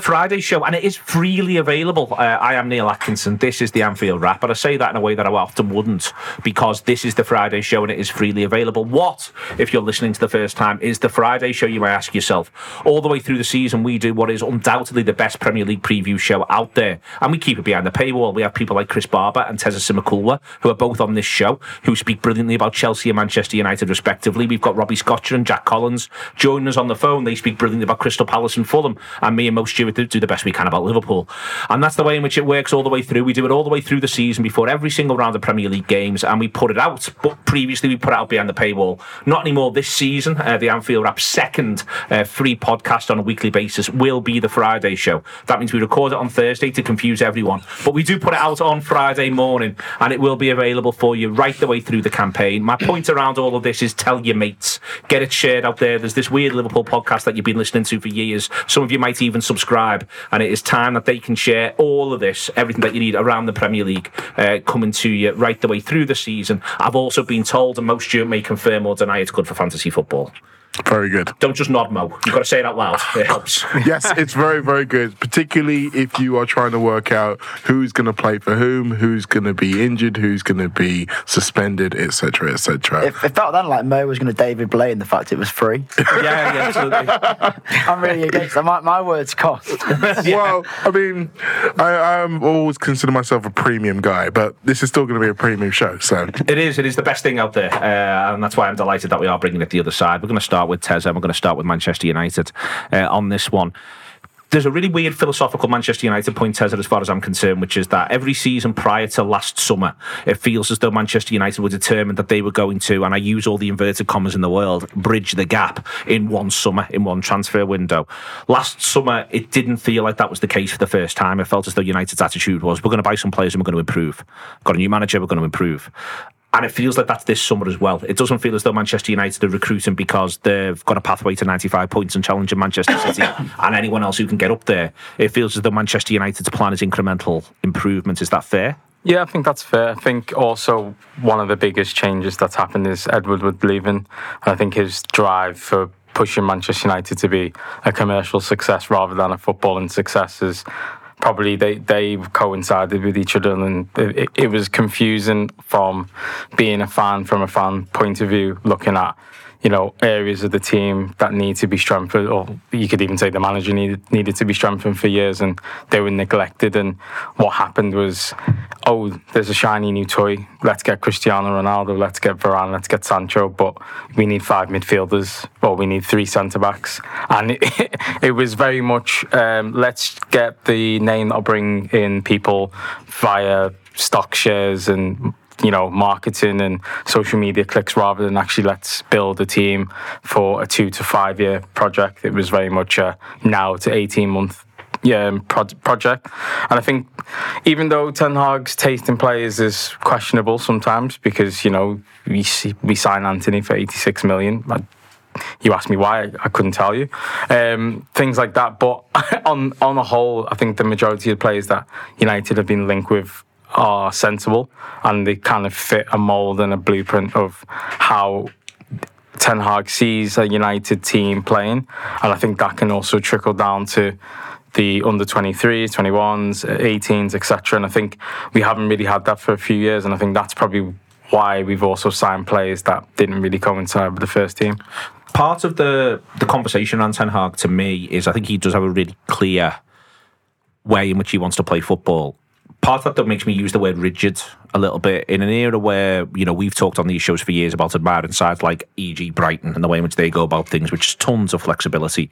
the Friday show, and it is freely available. Uh, I am Neil Atkinson. This is the Anfield Wrap, but I say that in a way that I often wouldn't, because this is the Friday show and it is freely available. What, if you're listening to the first time, is the Friday show? You may ask yourself. All the way through the season, we do what is undoubtedly the best Premier League preview show out there, and we keep it behind the paywall. We have people like Chris Barbour and Teza Simukulwa, who are both on this show, who speak brilliantly about Chelsea and Manchester United, respectively. We've got Robbie Scotcher and Jack Collins joining us on the phone. They speak brilliantly about Crystal Palace and Fulham, and me and Mo Stewart do, do the best we can about Liverpool. And that's the way in which it works all the way through. We do it all the way through the season before every single round of Premier League games, and we put it out. But previously, we put it out behind the paywall. Not anymore this season. Uh, the Anfield Wrap second uh, free podcast on a weekly basis will be the Friday show. That means we record it on Thursday to confuse everyone, but we do put it out on Friday morning, and it will be available for you right the way through the campaign. My point around all of this is tell your mates, get it shared out there. There's this weird Liverpool podcast that you've been listening to for years. Some of you might even subscribe, and it is time that they can share all of this, everything that you need around the Premier League, uh, coming to you right the way through the season. I've also been told, and most you may confirm or deny, it's good for fantasy football. Very good. Don't just nod, Mo. You've got to say it out loud. It helps. yes, it's very, very good, particularly if you are trying to work out who's going to play for whom, who's going to be injured, who's going to be suspended, etc., etc. It, it felt then like Mo was going to David Blaine the fact it was free. yeah, yeah, absolutely. I'm really against that. My, my words cost. Well, I mean, I, I'm always consider myself a premium guy, but this is still going to be a premium show. So It is. It is the best thing out there, uh, and that's why I'm delighted that we are bringing it to the other side. We're going to start with Tez, and we're going to start with Manchester United uh, on this one. There's a really weird philosophical Manchester United point, Tezza, as far as I'm concerned, which is that every season prior to last summer, it feels as though Manchester United were determined that they were going to, and I use all the inverted commas in the world, bridge the gap in one summer, in one transfer window. Last summer, it didn't feel like that was the case for the first time. It felt as though United's attitude was, we're going to buy some players and we're going to improve. Got a new manager, we're going to improve. And it feels like that's this summer as well. It doesn't feel as though Manchester United are recruiting because they've got a pathway to 95 points and challenging Manchester City and anyone else who can get up there. It feels as though Manchester United's plan is incremental improvement. Is that fair? Yeah, I think that's fair. I think also one of the biggest changes that's happened is Edward Wood leaving. And I think his drive for pushing Manchester United to be a commercial success rather than a footballing success is probably they they coincided with each other and it, it was confusing from being a fan from a fan point of view looking at you know areas of the team that need to be strengthened or you could even say the manager needed needed to be strengthened for years and they were neglected. And what happened was oh there's a shiny new toy. Let's get Cristiano Ronaldo let's get Varane let's get Sancho but we need five midfielders. Or we need three centre backs and it, it was very much um, let's get the name that'll bring in people via stock shares and you know marketing and social media clicks rather than actually let's build a team for a two to five year project it was very much a now to 18 month yeah, pro- project. And I think even though Ten Hag's taste in players is questionable sometimes because, you know, we, see, we sign Antony for 86 million. I, you asked me why, I, I couldn't tell you. Um, things like that. But on, on the whole, I think the majority of players that United have been linked with are sensible and they kind of fit a mould and a blueprint of how Ten Hag sees a United team playing. And I think that can also trickle down to the under 23s, 21s, 18s, etc. And I think we haven't really had that for a few years. And I think that's probably why we've also signed players that didn't really coincide with the first team. Part of the the conversation on Ten Hag to me is I think he does have a really clear way in which he wants to play football. Part of that that makes me use the word rigid a little bit in an era where you know we've talked on these shows for years about admiring sides like E.G. Brighton and the way in which they go about things, which is tons of flexibility.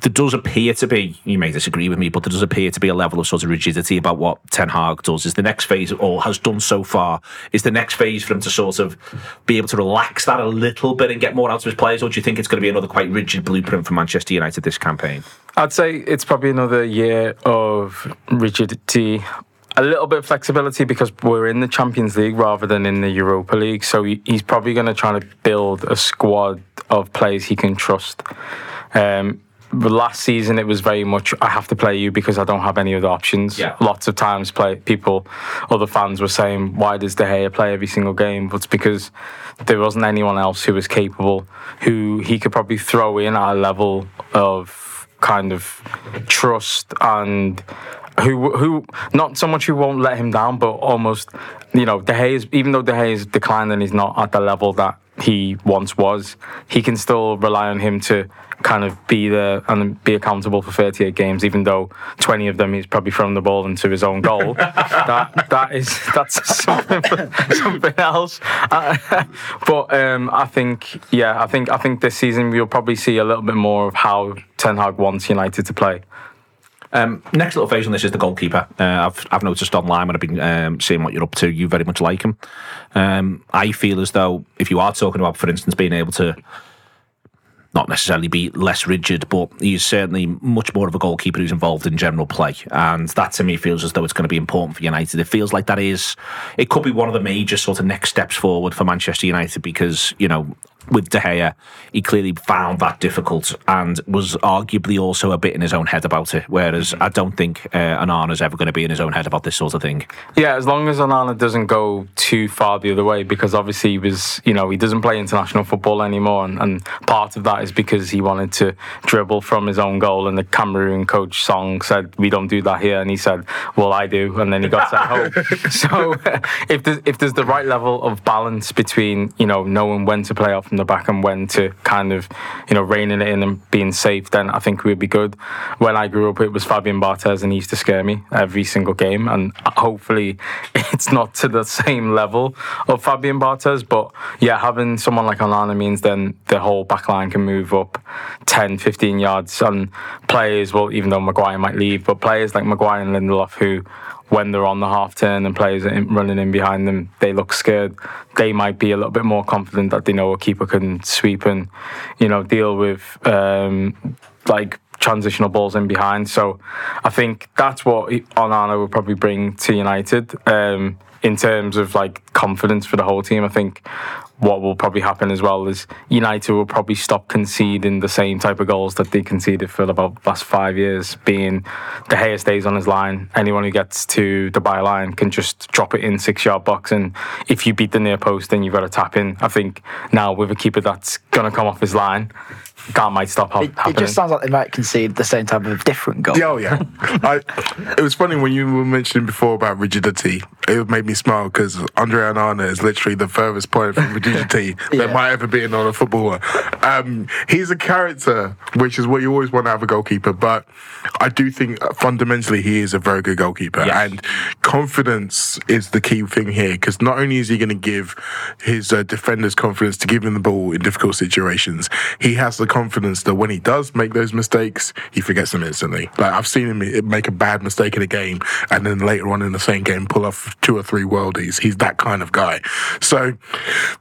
There does appear to be, you may disagree with me, but there does appear to be a level of sort of rigidity about what Ten Hag does. Is the next phase, or has done so far, is the next phase for him to sort of be able to relax that a little bit and get more out of his players, or do you think it's going to be another quite rigid blueprint for Manchester United this campaign? I'd say it's probably another year of rigidity a little bit of flexibility because we're in the Champions League rather than in the Europa League. So he, he's probably going to try to build a squad of players he can trust. Um, last season it was very much I have to play you because I don't have any other options. Yeah. Lots of times play people other fans were saying, Why does De Gea play every single game? But it's because there wasn't anyone else who was capable who he could probably throw in at a level of kind of trust and who who not so much who won't let him down, but almost you know De Gea is even though De Gea is declined and he's not at the level that he once was, he can still rely on him to kind of be there and be accountable for 38 games, even though 20 of them he's probably thrown the ball into his own goal. that that is that's something, something else. Uh, but um, I think yeah, I think I think this season we'll probably see a little bit more of how Ten Hag wants United to play. Um, next little phase on this is the goalkeeper. Uh, I've I've noticed online when I've been um, seeing what you're up to, you very much like him. Um, I feel as though if you are talking about, for instance, being able to not necessarily be less rigid, but he's certainly much more of a goalkeeper who's involved in general play. And that to me feels as though it's going to be important for United. It feels like that is, it could be one of the major sort of next steps forward for Manchester United because, you know, with De Gea, he clearly found that difficult and was arguably also a bit in his own head about it. Whereas I don't think uh, Onana's ever going to be in his own head about this sort of thing. Yeah, as long as Onana doesn't go too far the other way, because obviously he was, you know, he doesn't play international football anymore, and, and part of that is because he wanted to dribble from his own goal, and the Cameroon coach Song said we don't do that here, and he said, well, I do, and then he got sent home. So if there's, if there's the right level of balance between, you know, knowing when to play off from the back and when to kind of, you know, reining it in and being safe, then I think we'd be good. When I grew up, it was Fabian Barthez, and he used to scare me every single game. And hopefully, it's not to the same level of Fabian Barthez. But yeah, having someone like Onana means then the whole back line can move up 10, 15 yards. And players, well, even though Maguire might leave, but players like Maguire and Lindelof who when they're on the half turn and players are in, running in behind them, they look scared. They might be a little bit more confident that they know a keeper can sweep and, you know, deal with um, like transitional balls in behind. So I think that's what Onana will probably bring to United um, in terms of like confidence for the whole team. I think what will probably happen as well is United will probably stop conceding the same type of goals that they conceded for about the last five years, being De Gea stays on his line. Anyone who gets to the byline can just drop it in six yard box. And if you beat the near post, then you've got to tap in. I think now with a keeper that's going to come off his line, that might stop ha- It, happening. it just sounds like they might concede the same type of different goal. Yeah, Oh yeah, I, it was funny when you were mentioning before about rigidity. It made me smile because Andre Onana is literally the furthest point from rigidity there Yeah. might ever be on a footballer. Um, he's a character, which is what you always want to have a goalkeeper. But I do think fundamentally he is a very good goalkeeper, Yes. and confidence is the key thing here. Because not only is he going to give his uh, defenders confidence to give him the ball in difficult situations, he has the confidence that when he does make those mistakes, he forgets them instantly. Like I've seen him make a bad mistake in a game, and then later on in the same game pull off two or three worldies. He's that kind of guy. So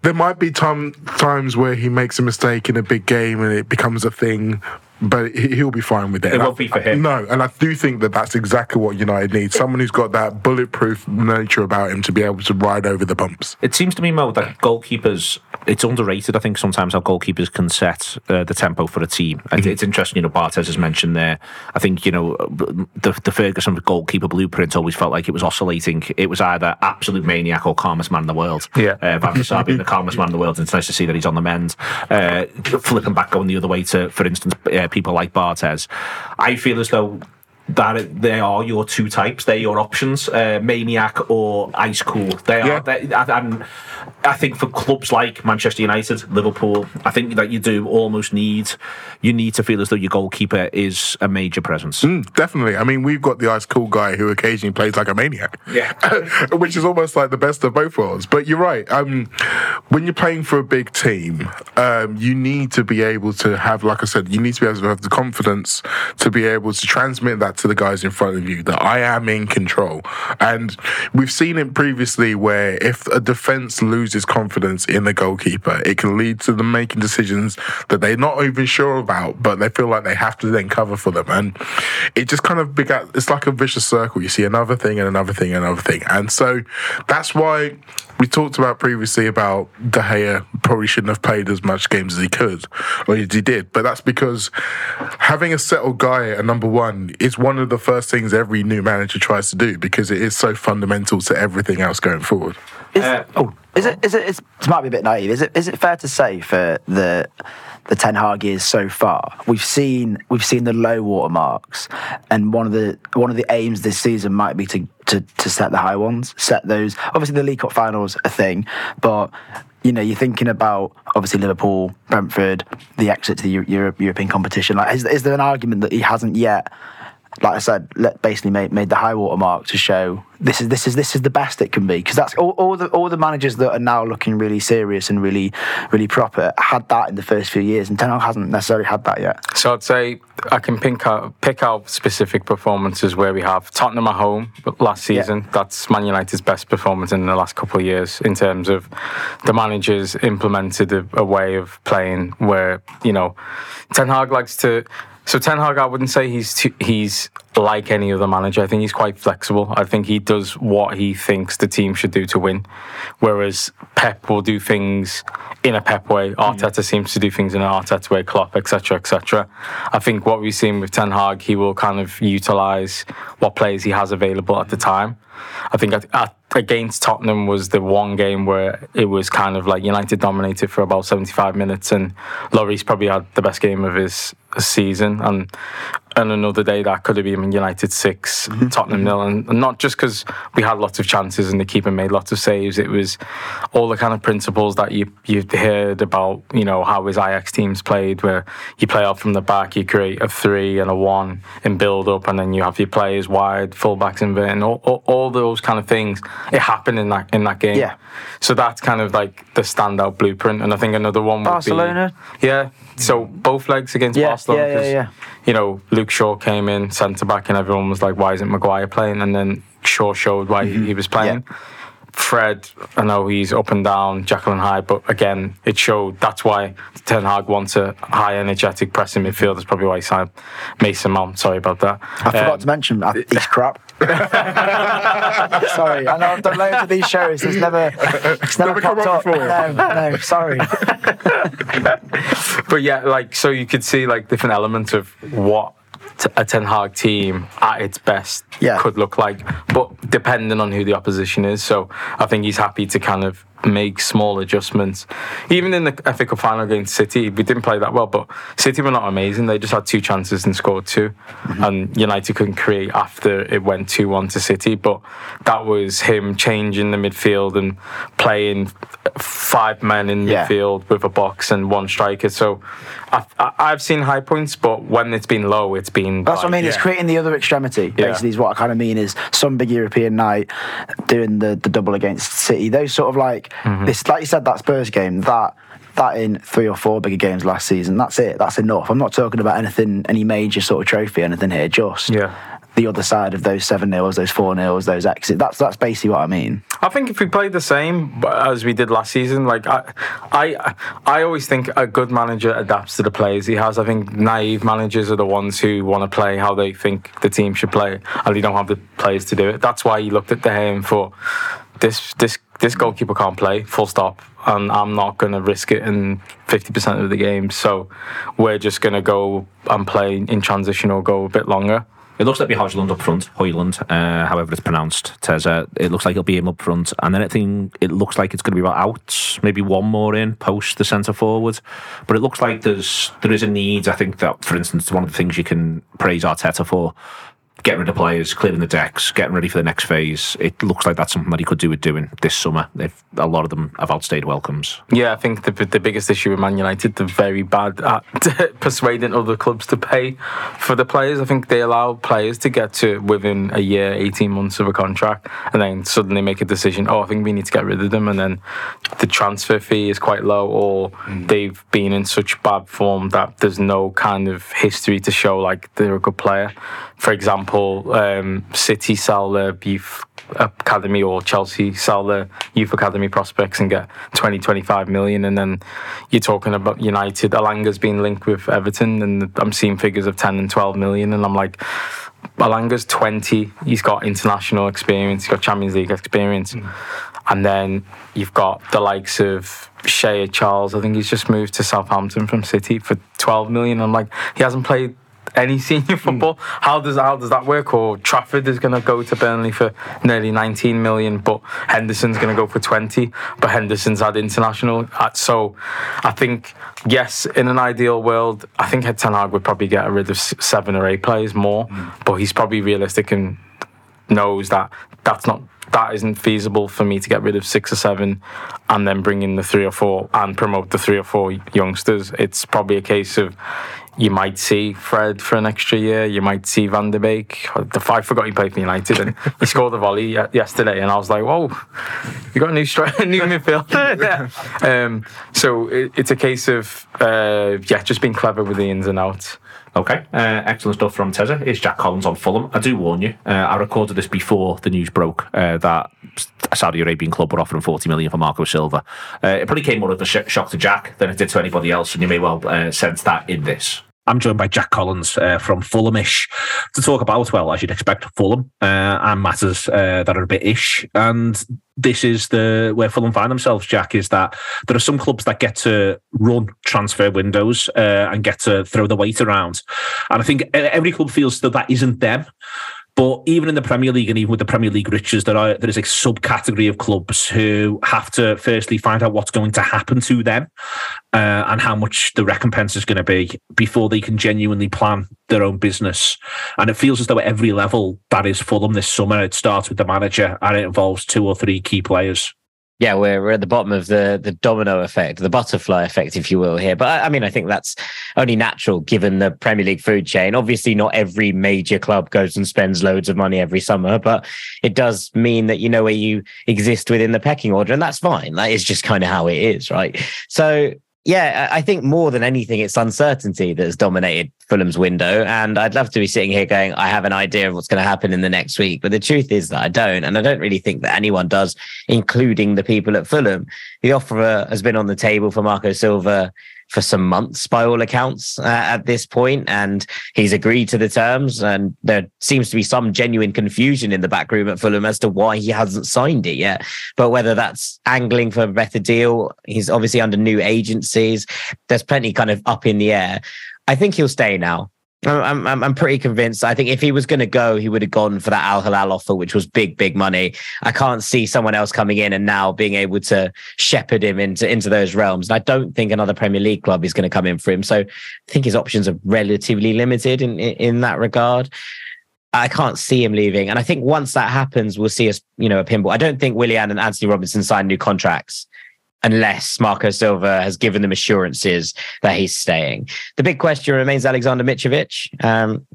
there might be time, times where he makes a mistake in a big game and it becomes a thing. But he- he'll be fine with it. It won't be for him. No, and I do think that that's exactly what United needs. Someone who's got that bulletproof nature about him to be able to ride over the bumps. It seems to me, Mo, that goalkeepers, it's underrated, I think, sometimes how goalkeepers can set uh, the tempo for a team. It- It's interesting, you know, Barthez has mentioned there. I think, you know, the, the Ferguson goalkeeper blueprint always felt like it was oscillating. It was either absolute maniac or calmest man in the world. Yeah. Uh, Van der Sar being the calmest man in the world. And it's nice to see that he's on the mend. Uh, flipping back, going the other way to, for instance, uh, people like Barthez. I feel as though that they are your two types. They're your options: uh, maniac or ice cool. They Yeah. are. They, and I think for clubs like Manchester United, Liverpool, I think that you do almost need you need to feel as though your goalkeeper is a major presence. Mm, definitely. I mean, we've got the ice cool guy who occasionally plays like a maniac. Yeah. Which is almost like the best of both worlds. But you're right. Um, when you're playing for a big team, um, you need to be able to have, like I said, you need to be able to have the confidence to be able to transmit that to the guys in front of you that I am in control. And we've seen it previously where if a defense loses confidence in the goalkeeper, it can lead to them making decisions that they're not even sure about, but they feel like they have to then cover for them. And it just kind of begat, it's like a vicious circle. You see another thing and another thing and another thing. And so that's why we talked about previously about De Gea probably shouldn't have played as much games as he could, or as he did. But that's because having a settled guy at number one is one of the first things every new manager tries to do because it is so fundamental to everything else going forward. Is, Uh, oh, Is it? Is it? It's, it might be a bit naive. Is it? Is it fair to say for the the Ten Hag years so far, we've seen we've seen the low water marks, and one of the one of the aims this season might be to to, to set the high ones, set those. Obviously, the League Cup finals a thing, but you know, you're thinking about obviously Liverpool, Brentford, the exit to the Euro- Euro- European competition. Like, is, is there an argument that he hasn't yet? Like I said, let, basically made, made the high water mark to show this is this is this is the best it can be because that's all, all the all the managers that are now looking really serious and really really proper had that in the first few years and Ten Hag hasn't necessarily had that yet. So I'd say I can pick out, pick out specific performances where we have Tottenham at home last season. That's Man United's best performance in the last couple of years in terms of the managers implemented a, a way of playing where you know Ten Hag likes to. So Ten Hag, I wouldn't say he's too, he's like any other manager. I think he's quite flexible. I think he does what he thinks the team should do to win, whereas Pep will do things in a Pep way. Mm. Arteta seems to do things in an Arteta way. Klopp, etc., etc. I think what we've seen with Ten Hag, he will kind of utilize what players he has available at the time. I think at, at, against Tottenham was the one game where it was kind of like United dominated for about 75 minutes, and Lloris probably had the best game of his season. And and another day that could have been United 6 mm-hmm. Tottenham nil, and, and not just because we had lots of chances and the keeper made lots of saves. It was all the kind of principles that you you've heard about. You know how his Ajax teams played, where you play out from the back, you create a three and a one in build up, and then you have your players wide, fullbacks inverting, all, all, all those kind of things. It happened in that in that game. Yeah. So that's kind of like the standout blueprint, and I think another one would Barcelona? be yeah. So both legs against Yeah, Barcelona. yeah, yeah, yeah. You know, Luke Shaw came in centre back, and everyone was like, "Why isn't Maguire playing?" And then Shaw showed why he- he was playing. Fred, I know he's up and down, Jacqueline High, but again, it showed that's why Ten Hag wants a high energetic pressing midfield. That's probably why he signed Mason Mount. Sorry about that. I forgot Um, to mention uh, he's crap. sorry, I know I've done loads of these shows. It's never, it's never, Never come popped up before. No, no, sorry. but yeah, like so you could see like different elements of what a Ten Hag team at its best Yeah. could look like, but depending on who the opposition is. So I think he's happy to kind of make small adjustments. Even in the FA Cup final against City, we didn't play that well, but City were not amazing. They just had two chances and scored 2 mm-hmm. and United couldn't create after it went two one to City. But that was him changing the midfield and playing five men in Yeah. midfield with a box and one striker. So I've, I- I've seen high points, but when it's been low, it's been. That's what I like- mean. It's creating the other extremity. Yeah. Basically, is what I kind of mean. Is some big European night doing the the double against City. Those sort of like Mm-hmm. this, like you said, that Spurs game. That that in three or four bigger games last season. That's it. That's enough. I'm not talking about anything, any major sort of trophy, anything here. Just Yeah. the other side of those seven nils, those four nils, those exits. That's that's basically what I mean. I think if we played the same as we did last season, like I, I, I always think a good manager adapts to the players he has. I think naive managers are the ones who want to play how they think the team should play, and they don't have the players to do it. That's why he looked at the and thought, this, this, this goalkeeper can't play. Full stop. And I'm not going to risk it in 50% of the games. So we're just going to go and play in transition or go a bit longer. It looks like be Hojlund up front, Hoyland, uh, however it's pronounced. Teza. It looks like it'll be him up front, and then I think it looks like it's going to be about out, maybe one more in post the centre forward. But it looks like there's there is a need. I think that, for instance, one of the things you can praise Arteta for. Getting rid of players, clearing the decks, getting ready for the next phase. It looks like that's something that he could do with doing this summer. If a lot of them have outstayed welcomes. Yeah, I think the the biggest issue with Man United, they're very bad at persuading other clubs to pay for the players. I think they allow players to get to within a year, 18 months of a contract, and then suddenly make a decision, oh, I think we need to get rid of them. And then the transfer fee is quite low, or mm. they've been in such bad form that there's no kind of history to show like they're a good player. For example, um, City sell their youth academy or Chelsea sell their youth academy prospects and get 20, 25 million. And then you're talking about United. Elanga's been linked with Everton, and I'm seeing figures of 10 and 12 million. And I'm like, Elanga's 20. He's got international experience, he's got Champions League experience. And then you've got the likes of Shea Charles. I think he's just moved to Southampton from City for 12 million. I'm like, he hasn't played any senior football. How does how does that work? Or Trafford is going to go to Burnley for nearly 19 million, but Henderson's going to go for 20. But Henderson's had international, Uh, so I think yes, in an ideal world, I think Ed Ten Hag would probably get rid of seven or eight players more, but he's probably realistic and knows that that's not that isn't feasible for me to get rid of six or seven and then bring in the three or four and promote the three or four youngsters. It's probably a case of you might see Fred for an extra year. You might see Van der Beek. I forgot he played for United and he scored a volley yesterday, and I was like, "Whoa, you got a new stri- new midfielder." um, so it, it's a case of uh, yeah, just being clever with the ins and outs. Okay, uh, excellent stuff from Tezza. It's Jack Collins on Fulham. I do warn you, uh, I recorded this before the news broke uh, that a Saudi Arabian club were offering 40 million for Marco Silva. Uh, it probably came more of a sh- shock to Jack than it did to anybody else, and you may well uh, sense that in this. I'm joined by Jack Collins uh, from Fulhamish to talk about, well, as you'd expect, Fulham uh, and matters uh, that are a bit ish. And this is the where Fulham find themselves, Jack, is that there are some clubs that get to run transfer windows uh, and get to throw the weight around. And I think every club feels that that isn't them. But even in the Premier League and even with the Premier League riches, there are there is a subcategory of clubs who have to firstly find out what's going to happen to them uh, and how much the recompense is going to be before they can genuinely plan their own business. And it feels as though at every level that is Fulham this summer. It starts with the manager and it involves two or three key players. Yeah, we're, we're at the bottom of the the domino effect, the butterfly effect, if you will, here. But I, I mean, I think that's only natural given the Premier League food chain. Obviously, not every major club goes and spends loads of money every summer, but it does mean that you know where you exist within the pecking order, and that's fine. That is just kind of how it is, right? So. Yeah, I think more than anything, it's uncertainty that has dominated Fulham's window. And I'd love to be sitting here going, I have an idea of what's going to happen in the next week. But the truth is that I don't. And I don't really think that anyone does, including the people at Fulham. The offer has been on the table for Marco Silva for some months, by all accounts, uh, at this point, and he's agreed to the terms. And there seems to be some genuine confusion in the back room at Fulham as to why he hasn't signed it yet. But whether that's angling for a better deal, he's obviously under new agencies. There's plenty kind of up in the air. I think he'll stay now. I'm, I'm, I'm pretty convinced. I think if he was going to go, he would have gone for that Al Hilal offer, which was big, big money. I can't see someone else coming in and now being able to shepherd him into, into those realms. And I don't think another Premier League club is going to come in for him. So I think his options are relatively limited in, in, in that regard. I can't see him leaving. And I think once that happens, we'll see us, you know, a pinball. I don't think Willian and Antonee Robinson sign new contracts unless Marco Silva has given them assurances that he's staying. The big question remains Alexander Mitrovic. Um,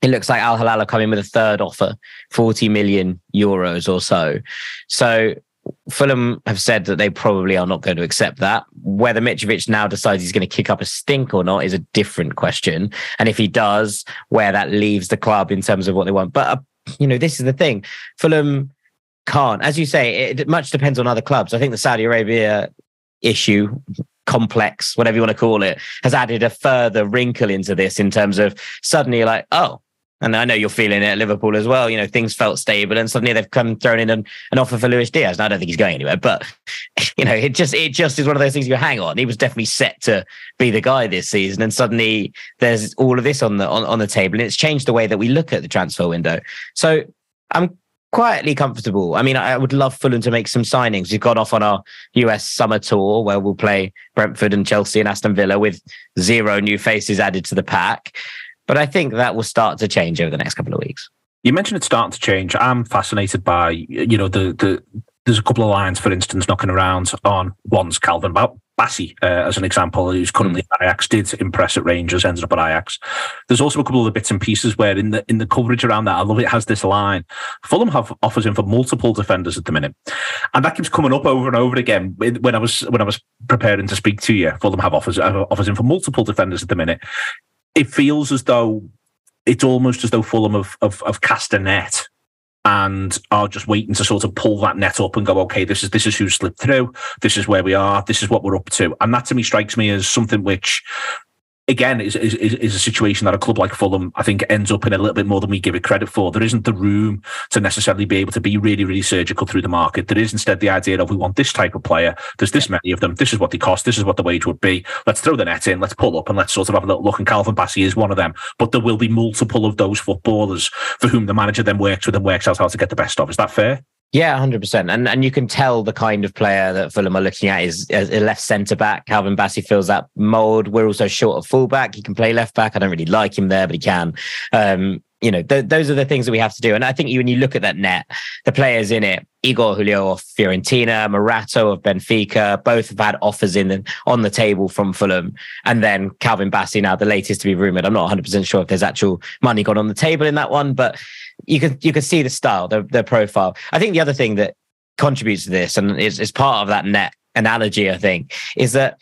it looks like Al Hilal are coming with a third offer, 40 million euros or so. So Fulham have said that they probably are not going to accept that. Whether Mitrovic now decides he's going to kick up a stink or not is a different question. And if he does, where that leaves the club in terms of what they want. But, uh, you know, this is the thing. Fulham can't. As you say, it much depends on other clubs. I think the Saudi Arabia issue, complex, whatever you want to call it, has added a further wrinkle into this in terms of suddenly like, oh, and I know you're feeling it at Liverpool as well. You know, things felt stable, and suddenly they've come thrown in an, an offer for Luis Diaz. Now I don't think he's going anywhere, but you know, it just it just is one of those things you hang on. He was definitely set to be the guy this season, and suddenly there's all of this on the on, on the table, and it's changed the way that we look at the transfer window. So I'm quietly comfortable. I mean, I would love Fulham to make some signings. We've gone off on our US summer tour where we'll play Brentford and Chelsea and Aston Villa with zero new faces added to the pack. But I think that will start to change over the next couple of weeks. You mentioned it's starting to change. I'm fascinated by, you know, the the there's a couple of lines, for instance, knocking around on one's Calvin Bassey, uh, as an example, who's currently at Ajax, did impress at Rangers, ended up at Ajax. There's also a couple of the bits and pieces where in the in the coverage around that, I love it, it has this line. Fulham have offers in for multiple defenders at the minute. And that keeps coming up over and over again. When I was when I was preparing to speak to you, Fulham have offers have offers in for multiple defenders at the minute. It feels as though it's almost as though Fulham have, have, have cast a net and are just waiting to sort of pull that net up and go, okay, this is this is who slipped through, this is where we are, this is what we're up to, and that to me strikes me as something which again, is, is is a situation that a club like Fulham, I think, ends up in a little bit more than we give it credit for. There isn't the room to necessarily be able to be really, really surgical through the market. There is instead the idea of we want this type of player. There's this many of them. This is what they cost. This is what the wage would be. Let's throw the net in. Let's pull up and let's sort of have a little look. And Calvin Bassey is one of them. But there will be multiple of those footballers for whom the manager then works with and works out how to get the best of. Is that fair? Yeah, hundred percent, and and you can tell the kind of player that Fulham are looking at is a left centre back. Calvin Bassey fills that mould. We're also short of fullback. He can play left back. I don't really like him there, but he can. Um, you know, th- those are the things that we have to do. And I think you, when you look at that net, the players in it, Igor Julio of Fiorentina, Morato of Benfica, both have had offers in the, on the table from Fulham. And then Calvin Bassey, now the latest to be rumoured. I'm not 100% sure if there's actual money gone on the table in that one, but you can you can see the style, the, the profile. I think the other thing that contributes to this and is, is part of that net analogy, I think, is that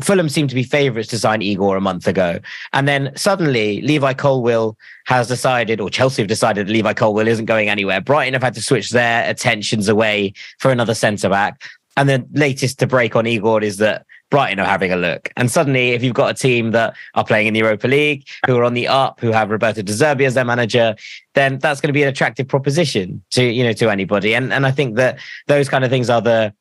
Fulham seemed to be favourites to sign Igor a month ago. And then suddenly Levi Colwill has decided, or Chelsea have decided that Levi Colwill isn't going anywhere. Brighton have had to switch their attentions away for another centre back. And the latest to break on Igor is that Brighton are having a look. And suddenly, if you've got a team that are playing in the Europa League, who are on the up, who have Roberto De Zerbi as their manager, then that's going to be an attractive proposition to you know to anybody. And and I think that those kind of things are the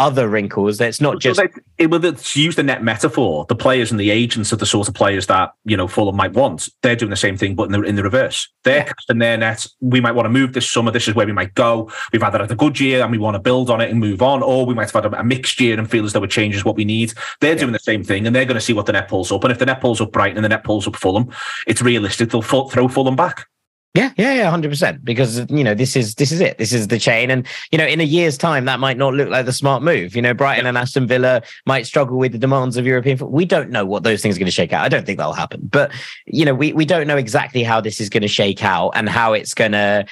other wrinkles. It's not just. They, it, let's use the net metaphor. The players and the agents are the sort of players that you know Fulham might want. They're doing the same thing, but in the, in the reverse. They're yeah. casting their net. We might want to move this summer. This is where we might go. We've had a good year and we want to build on it and move on, or we might have had a, a mixed year and feel as though it changes what we need. They're yeah. doing the same thing, and they're going to see what the net pulls up. And if the net pulls up Brighton and the net pulls up Fulham, it's realistic. They'll throw Fulham back. Yeah, yeah, yeah, hundred percent. Because you know this is this is it. This is the chain, and you know in a year's time that might not look like the smart move. You know, Brighton and Aston Villa might struggle with the demands of European football. We don't know what those things are going to shake out. I don't think that'll happen. But you know, we we don't know exactly how this is going to shake out and how it's going to,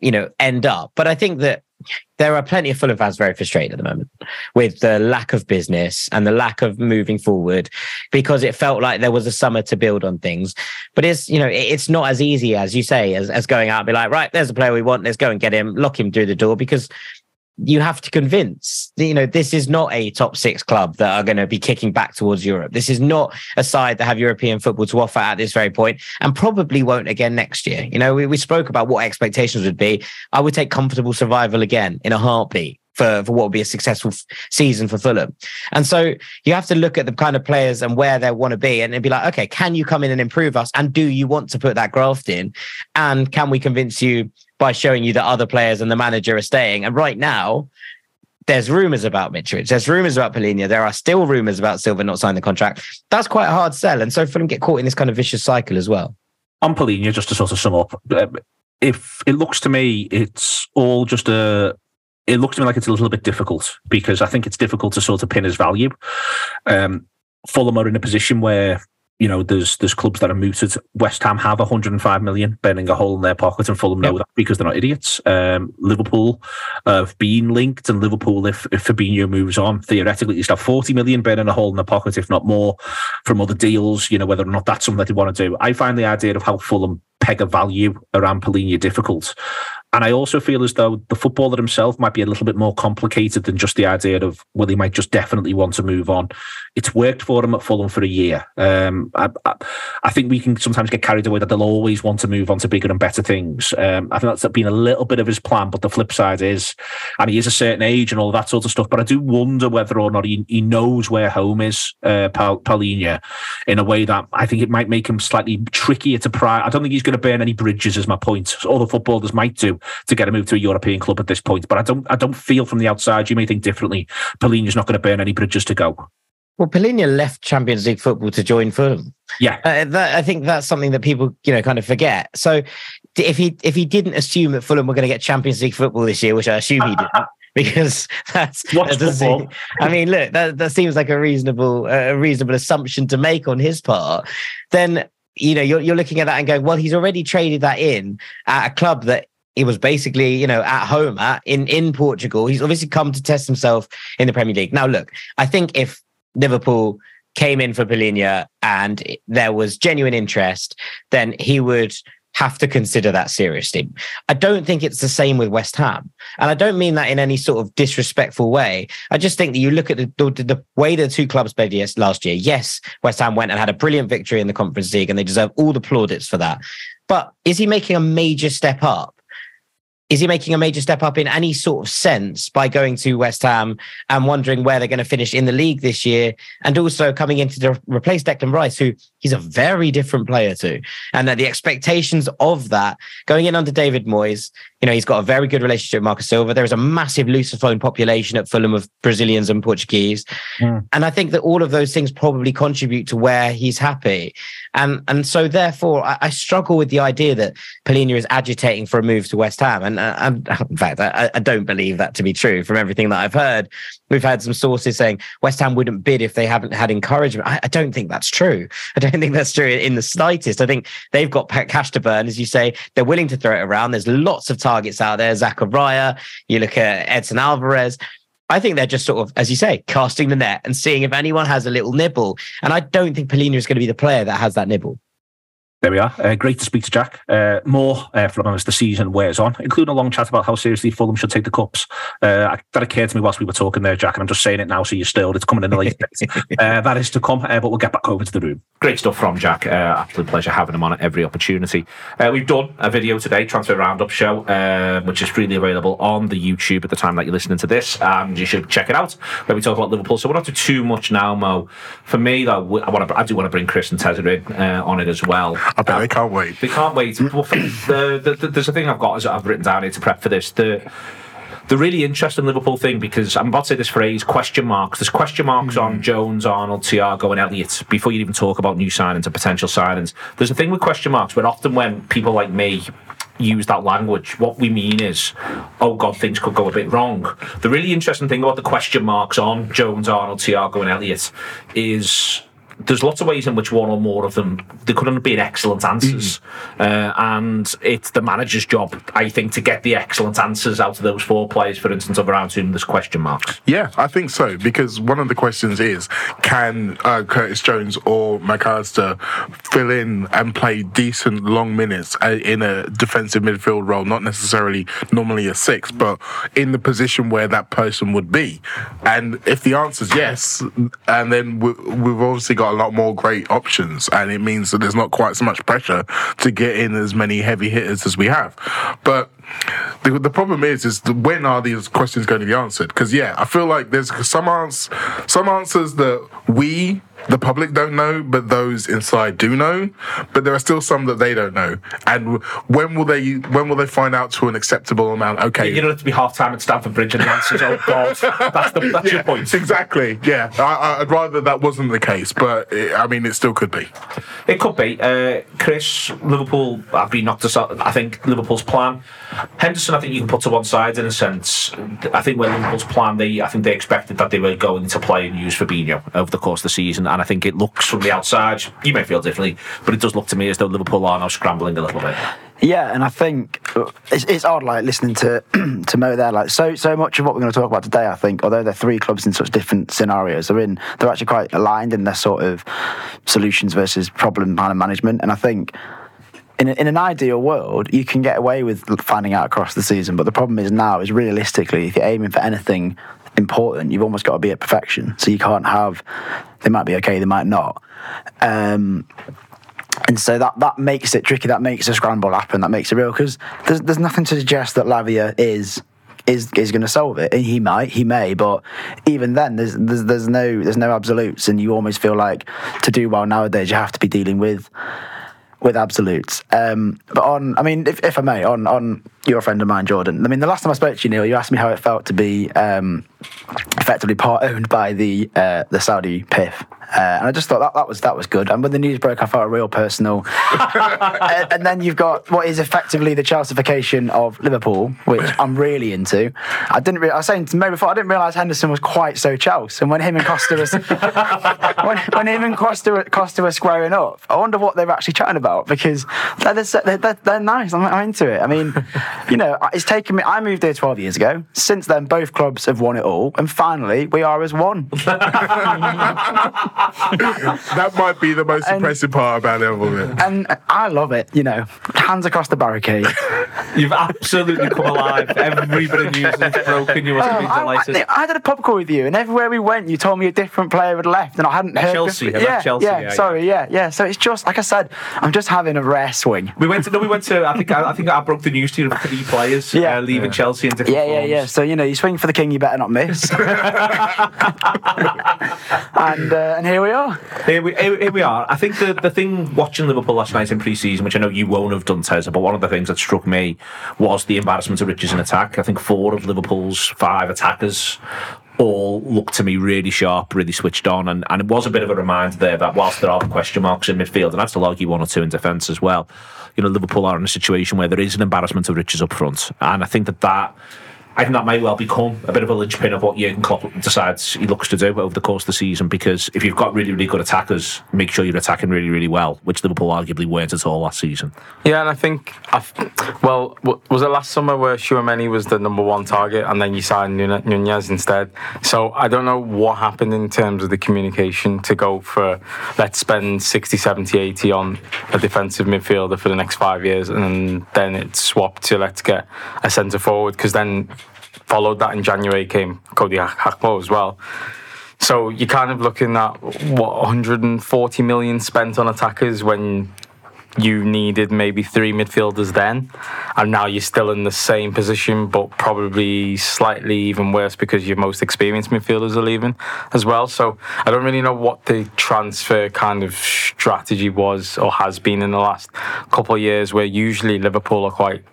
you know, end up. But I think that there are plenty of Fulham fans very frustrated at the moment with the lack of business and the lack of moving forward because it felt like there was a summer to build on things. But it's, you know, it's not as easy as you say, as, as going out and be like, right, there's a player we want. Let's go and get him, lock him through the door because you have to convince you know this is not a top six club that are going to be kicking back towards europe. This is not a side that have european football to offer at this very point and probably won't again next year. You know we, we spoke about what expectations would be. I would take comfortable survival again in a heartbeat for, for what would be a successful f- season for Fulham. And so you have to look at the kind of players and where they want to be and be like, okay, can you come in and improve us? And do you want to put that graft in? And can we convince you by showing you that other players and the manager are staying. And right now, there's rumors about Mitrovic. There's rumors about Palhinha. There are still rumors about Silva not signing the contract. That's quite a hard sell. And so Fulham get caught in this kind of vicious cycle as well. On Palhinha, just to sort of sum up, uh, if it looks to me, it's all just a. It looks to me like it's a little bit difficult because I think it's difficult to sort of pin his value. Um, Fulham are in a position where you know, there's there's clubs that are mooted. West Ham have 105 million burning a hole in their pocket, and Fulham know that because they're not idiots. Um, Liverpool have been linked, and Liverpool, if, if Fabinho moves on, theoretically, you still have 40 million burning a hole in their pocket, if not more, from other deals. You know, whether or not that's something that they want to do. I find the idea of how Fulham peg a value around Palhinha difficult. And I also feel as though the footballer himself might be a little bit more complicated than just the idea of, well, he might just definitely want to move on. It's worked for him at Fulham for a year. Um, I, I, I, think we can sometimes get carried away that they'll always want to move on to bigger and better things. Um, I think that's been a little bit of his plan, but the flip side is, and he is a certain age and all that sort of stuff, but I do wonder whether or not he, he knows where home is, uh, in a way that I think it might make him slightly trickier to pry. I don't think he's going to burn any bridges, is my point. All the footballers might do to get a move to a European club at this point. But I don't I don't feel from the outside. You may think differently. Palhinha's not going to burn any bridges to go. Well, Palhinha left Champions League football to join Fulham. Yeah, uh, that, I think that's something that people you know kind of forget. So if he if he didn't assume that Fulham were going to get Champions League football this year, which I assume he didn't. because that's that seem, I mean, look, that, that seems like a reasonable a reasonable assumption to make on his part. Then you know you're you're looking at that and going, well, he's already traded that in at a club that he was basically, you know, at home at in in Portugal. He's obviously come to test himself in the Premier League. Now, look, I think if Liverpool came in for Palhinha and there was genuine interest, then he would have to consider that seriously. I don't think it's the same with West Ham. And I don't mean that in any sort of disrespectful way. I just think that you look at the, the, the way the two clubs played last year. Yes, West Ham went and had a brilliant victory in the Conference League and they deserve all the plaudits for that. But is he making a major step up? Is he making a major step up in any sort of sense by going to West Ham and wondering where they're going to finish in the league this year, and also coming in to replace Declan Rice, who he's a very different player too. and that the expectations of that going in under David Moyes, you know, he's got a very good relationship with Marcus Silva. There is a massive Lusophone population at Fulham of Brazilians and Portuguese, mm. and I think that all of those things probably contribute to where he's happy, and and so therefore I, I struggle with the idea that Palhinha is agitating for a move to West Ham, and and in fact, I, I, don't believe that to be true from everything that I've heard. We've had some sources saying West Ham wouldn't bid if they haven't had encouragement. I, I don't think that's true. I don't think that's true in the slightest. I think they've got cash to burn, as you say. They're willing to throw it around. There's lots of targets out there. Zakaria, you look at Edson Alvarez. I think they're just sort of, as you say, casting the net and seeing if anyone has a little nibble. And I don't think Palhinha is going to be the player that has that nibble. There we are. Uh, great to speak to Jack. Uh, more uh, from him as the season wears on, including a long chat about how seriously Fulham should take the cups. Uh, that occurred to me whilst we were talking there, Jack, and I'm just saying it now so you're still. It's coming in the late uh, That is to come, uh, but we'll get back over to the room. Great stuff from Jack. Uh, absolute pleasure having him on at every opportunity. Uh, we've done a video today, Transfer Roundup Show, which is freely available on the YouTube at the time that you're listening to this, and you should check it out where we talk about Liverpool. So we're not do too much now, Mo. For me, though, I, want to, I do want to bring Chris and Tezza in on it as well. I bet they can't wait. They can't wait. the, the, the, there's a thing I've got as I've written down here to prep for this. The the really interesting Liverpool thing because I'm about to say this phrase question marks. There's question marks mm. on hmm. Jones, Arnold, Thiago, and Elliott before you even talk about new signings and potential signings. There's a thing with question marks but often when people like me use that language, what we mean is, oh God, things could go a bit wrong. The really interesting thing about the question marks on Jones, Arnold, Thiago, and Elliott is there's lots of ways in which one or more of them they couldn't have been excellent answers, mm. uh, and it's the manager's job, I think, to get the excellent answers out of those four players. For instance, of around whom there's question marks. Yeah, I think so because one of the questions is, can uh, Curtis Jones or Mac Allister fill in and play decent long minutes uh, in a defensive midfield role, not necessarily normally a six, but in the position where that person would be? And if the answer is yes, and then we've obviously got a lot more great options, and it means that there's not quite so much pressure to get in as many heavy hitters as we have. But the, the problem is, is when are these questions going to be answered? Because yeah, I feel like there's some answers, some answers that we the public don't know, but those inside do know. But there are still some that they don't know. And when will they when will they find out to an acceptable amount? Okay, you don't have to be half time at Stamford Bridge and the answers. oh God, that's the that's yeah, your point. Exactly. Yeah, I, would rather that wasn't the case, but it, I mean, it still could be. It could be. Uh, Chris, Liverpool I've been knocked aside. I think Liverpool's plan. Henderson, I think you can put to one side in a sense. I think when Liverpool's plan, they I think they expected that they were going to play and use Fabinho over the course of the season and I think it looks from the outside, you may feel differently, but it does look to me as though Liverpool are now scrambling a little bit. Yeah, and I think uh, it's, it's odd, like listening to to Mo there. Like so, so much of what we're going to talk about today, I think, although they're three clubs in such different scenarios, they're in. They're actually quite aligned in their sort of solutions versus problem kind of management. And I think in, in an ideal world, you can get away with finding out across the season. But the problem is now is realistically, if you're aiming for anything important, you've almost got to be at perfection. So you can't have, they might be okay, they might not. Um, and so that, that makes it tricky. That makes a scramble happen. That makes it real because there's, there's nothing to suggest that Lavia is is is going to solve it. And he might, he may, but even then, there's, there's there's no there's no absolutes, and you almost feel like to do well nowadays, you have to be dealing with with absolutes. Um, but on, I mean, if, if I may, on on your friend of mine, Jordan. I mean, the last time I spoke to you, Neil, you asked me how it felt to be um, effectively part owned by the uh, the Saudi PIF. Uh, and I just thought that, that was that was good. And when the news broke, I felt a real personal. and, and, then you've got what is effectively the Chelseaification of Liverpool, which I'm really into. I didn't. Re- I was saying to Mo before, I didn't realise Henderson was quite so Chelsea. And when him and Costa was when, when him and Costa Costa were squaring up, I wonder what they were actually chatting about because they're they're, they're, they're nice. I'm, I'm, into it. I mean, you know, it's taken me. I moved here 12 years ago. Since then, both clubs have won it all, and finally, we are as one. That might be the most And- impressive part about it all it. And I love it. You know, hands across the barricade. You've absolutely come alive. Every bit of news is broken. You must have been I, delighted. I, I did a pub call with you, and everywhere we went, you told me a different player had left, and I hadn't heard. Chelsea, before- I meant yeah, Chelsea, yeah, yeah, yeah. sorry, yeah, yeah. So it's just like I said, I'm just having a rare swing. We went to no, we went to. I think I, I think I broke the news to you of three players Yeah. uh, leaving Chelsea in different Yeah, yeah, forms. yeah. So you know, you swing for the king, you better not miss. and uh, and here we are. Here we, here, here we are. I think the, the thing watching Liverpool last night in pre-season, which I know you won't have done, Teza, but one of the things that struck me was the embarrassment of Riches in attack. I think four of Liverpool's five attackers all looked to me really sharp, really switched on, and, and it was a bit of a reminder there that whilst there are question marks in midfield, and I'd still argue one or two in defence as well, you know, Liverpool are in a situation where there is an embarrassment of Riches up front, and I think that that I think that may well become a bit of a linchpin of what Jurgen Klopp decides he looks to do over the course of the season. Because if you've got really, really good attackers, make sure you're attacking really, really well, which Liverpool arguably weren't at all last season. Yeah, and I think, I th- well, was it last summer where Tchouameni was the number one target and then you signed Nunez instead? So I don't know what happened in terms of the communication to go for let's spend 60, 70, 80 on a defensive midfielder for the next five years and then it swapped to let's get a centre forward because then followed that in January came Cody Gakpo as well. So you're kind of looking at what 140 million spent on attackers when you needed maybe three midfielders then, and now you're still in the same position, but probably slightly even worse because your most experienced midfielders are leaving as well. So I don't really know what the transfer kind of strategy was or has been in the last couple of years, where usually Liverpool are quite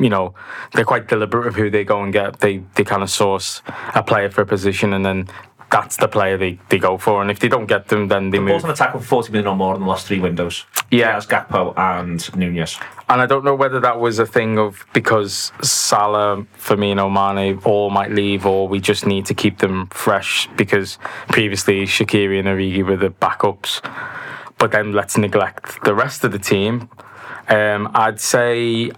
you know, they're quite deliberate with who they go and get. They they kind of source a player for a position and then that's the player they, they go for. And if they don't get them, then they Liverpool's move. an attack of 40 million or more in the last three windows. Yeah. As Gakpo and Nunez. And I don't know whether that was a thing of because Salah, Firmino, Mane all might leave, or we just need to keep them fresh because previously Shaqiri and Origi were the backups. But then let's neglect the rest of the team. Um, I'd say.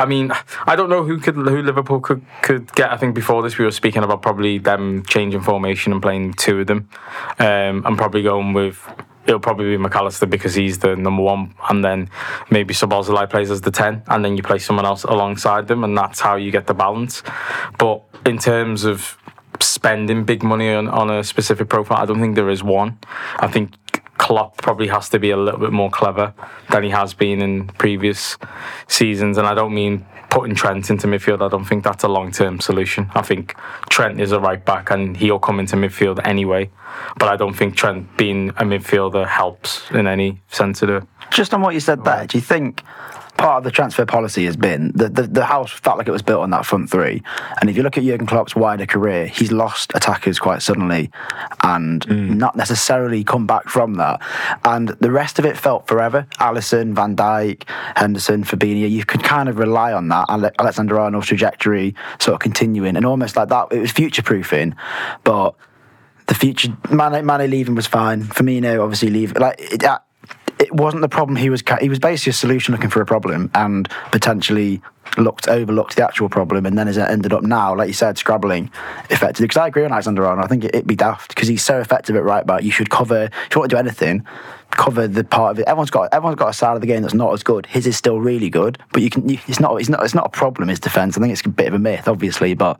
I mean, I don't know who could who Liverpool could, could get. I think before this we were speaking about probably them changing formation and playing two of them, um, and probably going with it'll probably be Mac Allister because he's the number one, and then maybe Szoboszlai plays as the ten, and then you play someone else alongside them, and that's how you get the balance. But in terms of spending big money on, on a specific profile, I don't think there is one. I think Klopp probably has to be a little bit more clever than he has been in previous seasons, and I don't mean putting Trent into midfield. I don't think that's a long term solution. I think Trent is a right back and he'll come into midfield anyway, but I don't think Trent being a midfielder helps in any sense of the. Just on what you said there, do you think part of the transfer policy has been that the, the house felt like it was built on that front three? And if you look at Jurgen Klopp's wider career, he's lost attackers quite suddenly and hmm. not necessarily come back from that. And the rest of it felt forever. Alisson, Van Dijk, Henderson, Fabinho, you could kind of rely on that. Ale- Alexander Arnold's trajectory sort of continuing and almost like that. It was future proofing, but the future Mane, Mane leaving was fine. Firmino obviously leave like it, it wasn't the problem he was ca- he was basically a solution looking for a problem and potentially looked overlooked the actual problem and then has ended up now like you said scrabbling effectively. Because I agree on Alexander Arnold. I think it, it'd be daft because he's so effective at right back. You should cover if you want to do anything cover the part of it. Everyone's got everyone's got a side of the game that's not as good. His is still really good but you can you, it's not it's not it's not a problem his defense I think it's a bit of a myth obviously but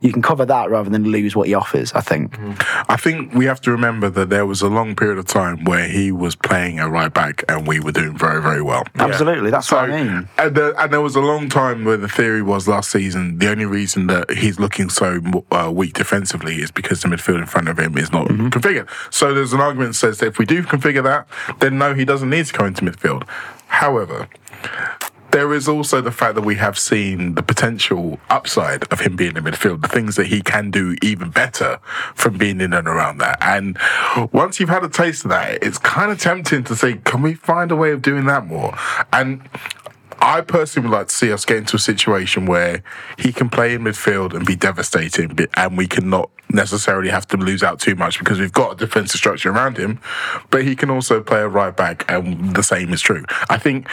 you can cover that rather than lose what he offers I think. Mm. I think we have to remember that there was a long period of time where he was playing a right back and we were doing very, very well. absolutely that's what I mean. and, the, and there was a long time where the theory was last season the only reason that he's looking so uh, weak defensively is because the midfield in front of him is not configured. So there's an argument that says that if we do configure that, then no, he doesn't need to go into midfield. However, there is also the fact that we have seen the potential upside of him being in midfield, the things that he can do even better from being in and around that. And once you've had a taste of that, it's kind of tempting to say, can we find a way of doing that more? And I personally would like to see us get into a situation where he can play in midfield and be devastating, and we cannot necessarily have to lose out too much because we've got a defensive structure around him. But he can also play a right back, and the same is true. I think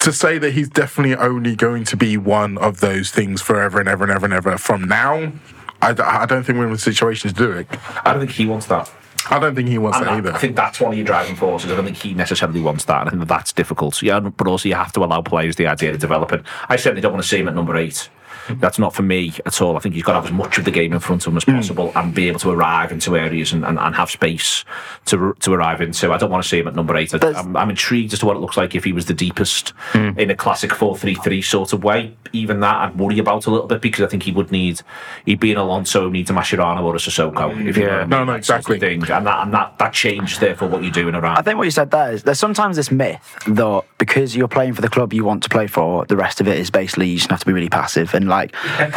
to say that he's definitely only going to be one of those things forever and ever and ever and ever from now. I don't think we're in a situation to do it. I don't think he wants that. I don't think he wants that either. I think that's one of your driving forces. I don't think he necessarily wants that. And I think that that's difficult. Yeah, but also you have to allow players the idea of developing. I certainly don't want to see him at number eight. That's not for me at all. I think he's got to have as much of the game in front of him as hmm. possible and be able to arrive into areas and, and, and have space to to arrive into. I don't want to see him at number eight. I, I'm, I'm intrigued as to what it looks like if he was the deepest hmm. in a classic 4 3 3 sort of way. Even that I'd worry about a little bit because I think he would need, he'd be an Alonso, need a Mascherano or a Sissoko. If you know what I mean, No, no, that sort of exactly. thing. And that, and that, that changes, therefore, what you're doing around. I think what you said there is there's sometimes this myth that because you're playing for the club you want to play for, the rest of it is basically you just have to be really passive and like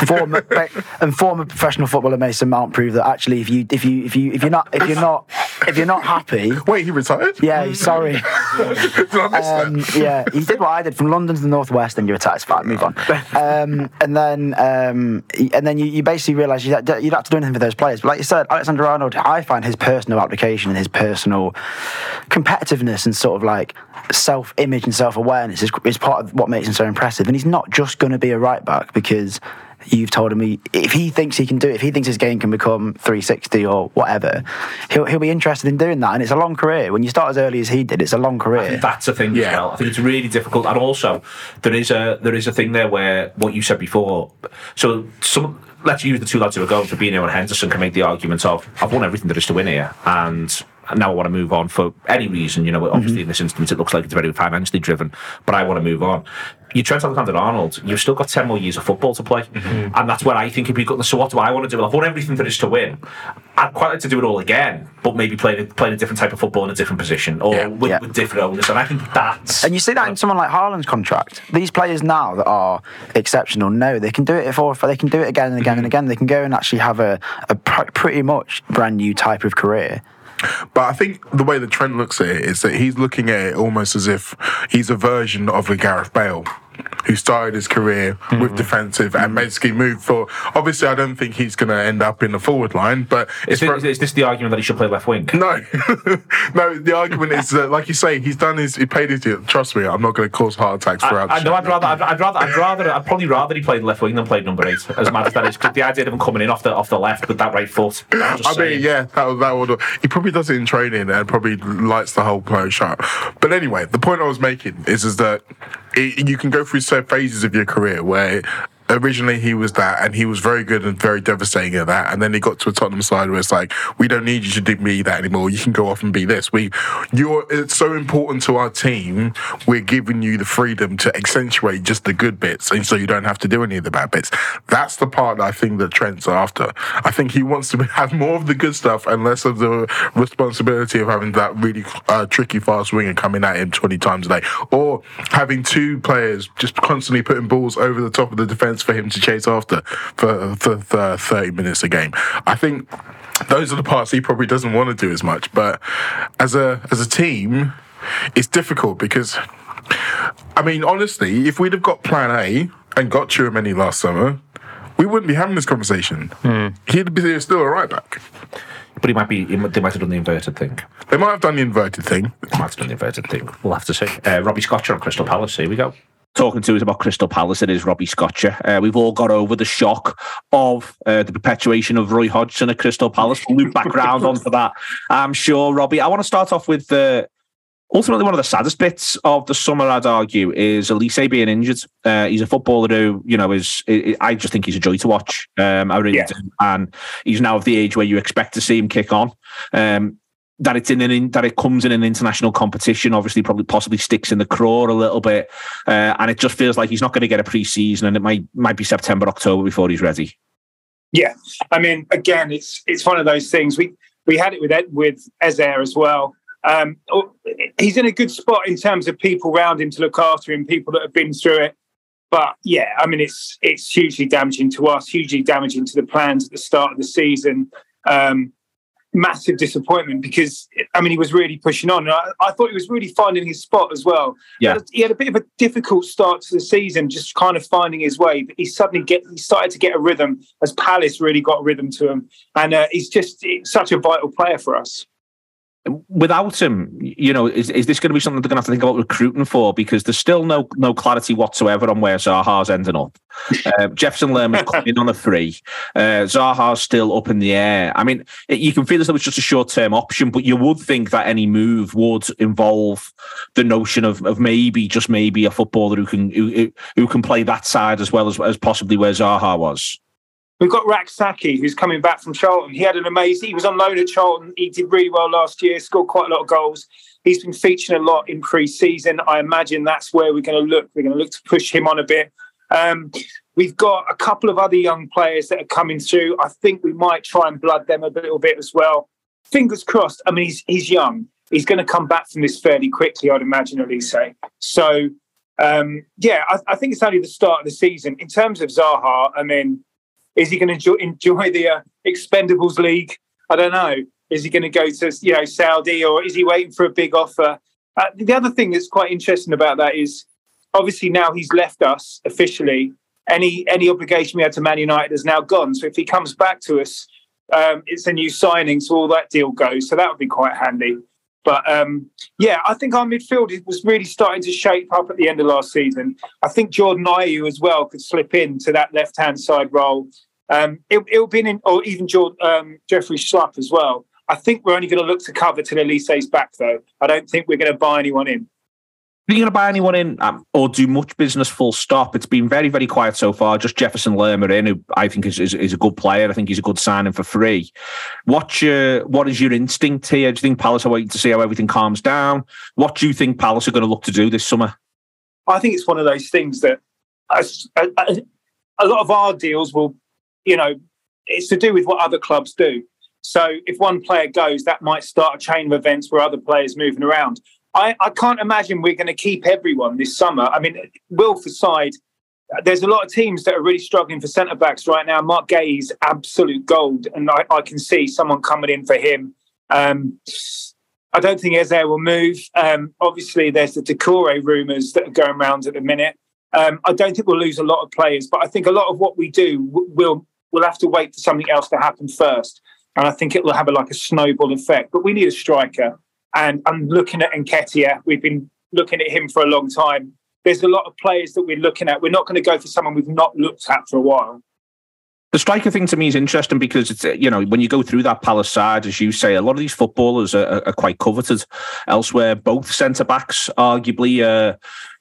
former and former professional footballer Mason Mount proved that actually if you if you if you if you're not if you're not if you're not happy, Wait, he retired? yeah, sorry. Did I miss that? Um, yeah, he did what I did from London to the northwest, and you're attacked. Fine, move on. Um, and then, um, and then you, you basically realise you, you don't have to do anything for those players. But like you said, Alexander Arnold, I find his personal application and his personal competitiveness and sort of like self-image and self-awareness is, is part of what makes him so impressive. And he's not just going to be a right back because you've told him he, if he thinks he can do it, if he thinks his game can become 360 or whatever, he'll, he'll be interested in doing that. And it's a long career. When you start as early as he did, it's a long career. That's a thing as Yeah. well. I think it's really difficult, and also there is a there is a thing there where what you said before. So some let's use the two lads who are going for Fabinho and Henderson can make the argument of I've won everything there is to win here, and now I want to move on for any reason. You know, obviously mm-hmm. in this instance it looks like it's very financially driven, but I want to move on. You Trent Alexander-Arnold, you've still got ten more years of football to play, mm-hmm. and that's where I think if you got so what do I want to do? I've won everything there is to win. I'd quite like to do it all again, but maybe playing playing a different type of football in a different position or Yeah. with, Yeah. with different owners, and I think that's And you see that in someone like Haaland's contract. These players now that are exceptional know they can do it for they can do it again and again and mm-hmm. again. They can go and actually have a, a pr- pretty much brand new type of career. But I think the way that Trent looks at it is that he's looking at it almost as if he's a version of a Gareth Bale. Who started his career with mm-hmm. defensive and mm-hmm. basically moved for. Obviously, I don't think he's going to end up in the forward line, but Is it's for- this, this the argument that he should play left wing? no, no. The argument is that, like you say, he's done his, he paid his. Trust me, I'm not going to cause heart attacks I, throughout. I know. show. I'd rather. I'd, I'd rather. I'd rather. I'd probably rather he played left wing than played number eight. As mad as that is, because the idea of him coming in off the off the left with that right foot. I mean, saying. yeah, that would, that would. He probably does it in training and probably lights the whole play shot. But anyway, the point I was making is is that it, you can go through certain phases of your career where. Originally, he was that, and he was very good and very devastating at that. And then he got to a Tottenham side where it's like, we don't need you to do me that anymore. You can go off and be this. We, you're. It's so important to our team. We're giving you the freedom to accentuate just the good bits, and so you don't have to do any of the bad bits. That's the part I think that Trent's after. I think he wants to have more of the good stuff and less of the responsibility of having that really uh, tricky fast winger coming at him 20 times a day, or having two players just constantly putting balls over the top of the defense for him to chase after for, for, for 30 minutes a game. I think those are the parts he probably doesn't want to do as much. But as a as a team, it's difficult because I mean, honestly, if we'd have got Plan A and got Tchouameni last summer, we wouldn't be having this conversation. He'd be still a right back. But he might be. He might, they might have done the inverted thing. They might have done the inverted thing. They might have done the inverted thing. We'll have to see. Uh, Robbie Scotcher on Crystal Palace. Here we go. Talking to us about Crystal Palace. It is Robbie Scotcher. Uh, we've all got over the shock of uh, the perpetuation of Roy Hodgson at Crystal Palace. We'll loop back round onto that, I'm sure, Robbie. I want to start off with uh, ultimately one of the saddest bits of the summer, I'd argue, is Olise being injured. Uh, he's a footballer who, you know, is I I just think he's a joy to watch. Um, I really Yeah. do. And he's now of the age where you expect to see him kick on. Um, that it's in an in, that it comes in an international competition, obviously, probably possibly sticks in the craw a little bit, uh, and it just feels like he's not going to get a pre-season, and it might might be September, October before he's ready. Yeah, I mean, again, it's it's one of those things. We we had it with Ed, with Eze as well. Um, oh, he's in a good spot in terms of people around him to look after him, people that have been through it. But yeah, I mean, it's it's hugely damaging to us, hugely damaging to the plans at the start of the season. Um, massive disappointment because I mean he was really pushing on. And I, I, thought he was really finding his spot as well. Yeah, he had a bit of a difficult start to the season, just kind of finding his way. But he suddenly get he started to get a rhythm as Palace really got a rhythm to him, and uh, he's just such a vital player for us without him, you know, is, is this going to be something they're going to have to think about recruiting for? Because there's still no no clarity whatsoever on where Zaha's ending up. Uh, Jefferson Lerma's coming on a three. Uh, Zaha's still up in the air. I mean, it, you can feel as though it's just a short term option, but you would think that any move would involve the notion of, of maybe, just maybe, a footballer who can who, who can play that side as well as, as possibly where Zaha was. We've got Rak-Sakyi, who's coming back from Charlton. He had an amazing. He was on loan at Charlton. He did really well last year. Scored quite a lot of goals. He's been featuring a lot in pre-season. I imagine that's where we're going to look. We're going to look to push him on a bit. Um, we've got a couple of other young players that are coming through. I think we might try and blood them a little bit as well. Fingers crossed. I mean, he's he's young. He's going to come back from this fairly quickly, I'd imagine, Olise. So, um, yeah, I, I think it's only the start of the season. In terms of Zaha, I mean is he going to enjoy, enjoy the uh, Expendables League? I don't know. Is he going to go to you know Saudi or is he waiting for a big offer? Uh, the other thing that's quite interesting about that is obviously now he's left us officially. Any any obligation we had to Man United is now gone. So if he comes back to us, um, it's a new signing, so all that deal goes. So that would be quite handy. But um, yeah, I think our midfield was really starting to shape up at the end of last season. I think Jordan Ayew as well could slip into that left hand side role. Um, it, will be in, or even Jordan, um, Jeffrey Schlupp as well. I think we're only going to look to cover till Olise's back, though. I don't think we're going to buy anyone in. Are you going to buy anyone in um, or do much business full stop? It's been very, very quiet so far. Just Jefferson Lerma in, who I think is, is, is, a good player. I think he's a good signing for free. What's your, what is your instinct here? Do you think Palace are waiting to see how everything calms down? What do you think Palace are going to look to do this summer? I think it's one of those things that a, lot of our deals will, you know, it's to do with what other clubs do. So if one player goes, that might start a chain of events where other players moving around. I, I can't imagine we're going to keep everyone this summer. I mean, Wilford side, there's a lot of teams that are really struggling for centre backs right now. Marc is absolute gold, and I, I, can see someone coming in for him. Um, I don't think Eze will move. Um, obviously, there's the Doucouré rumours that are going around at the minute. Um, I don't think we'll lose a lot of players, but I think a lot of what we do will we'll have to wait for something else to happen first, and I think it will have a, like a snowball effect. But we need a striker. And I'm looking at Nketiah. We've been looking at him for a long time. There's a lot of players that we're looking at. We're not going to go for someone we've not looked at for a while. The striker thing to me is interesting because it's you know when you go through that Palace side, as you say, a lot of these footballers are, are quite coveted. Elsewhere, both centre backs arguably uh,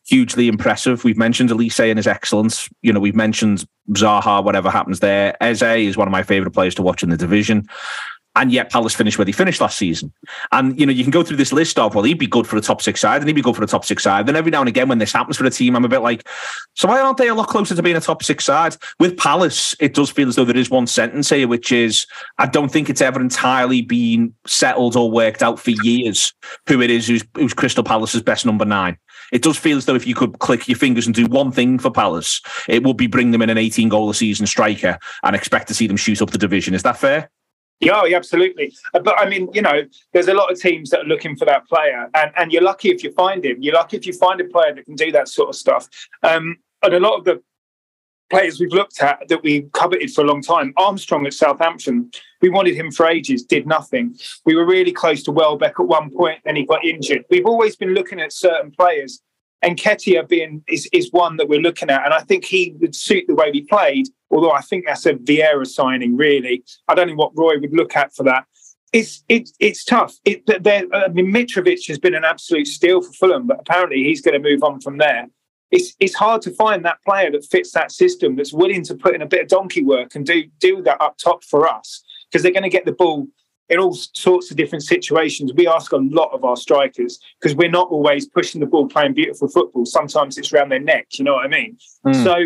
hugely impressive. We've mentioned Olise and his excellence. You know, we've mentioned Zaha. Whatever happens there, Eze is one of my favourite players to watch in the division and yet Palace finished where they finished last season. And you know, you can go through this list of well, he'd be good for a top six side, and he'd be good for a top six side. Then every now and again, when this happens for a team, I'm a bit like, so why aren't they a lot closer to being a top six side? With Palace, it does feel as though there is one sentence here, which is I don't think it's ever entirely been settled or worked out for years who it is who's, who's Crystal Palace's best number nine. It does feel as though if you could click your fingers and do one thing for Palace, it would be bring them in an 18 goal a season striker and expect to see them shoot up the division. Is that fair? Yeah, yeah, absolutely. Uh, but I mean, you know, there's a lot of teams that are looking for that player, and, and you're lucky if you find him. You're lucky if you find a player that can do that sort of stuff. Um, and a lot of the players we've looked at that we coveted for a long time, Armstrong at Southampton, we wanted him for ages, did nothing. We were really close to Welbeck at one point, then he got injured. We've always been looking at certain players Nketiah being is, is one that we're looking at, and I think he would suit the way we played. Although I think that's a Vieira signing, really. I don't know what Roy would look at for that. It's it's it's tough. It, I mean, Mitrovic has been an absolute steal for Fulham, but apparently he's going to move on from there. It's it's hard to find that player that fits that system that's willing to put in a bit of donkey work and do do that up top for us because they're going to get the ball in all sorts of different situations. We ask a lot of our strikers because we're not always pushing the ball, playing beautiful football. Sometimes it's around their neck. You know what I mean? Mm. So,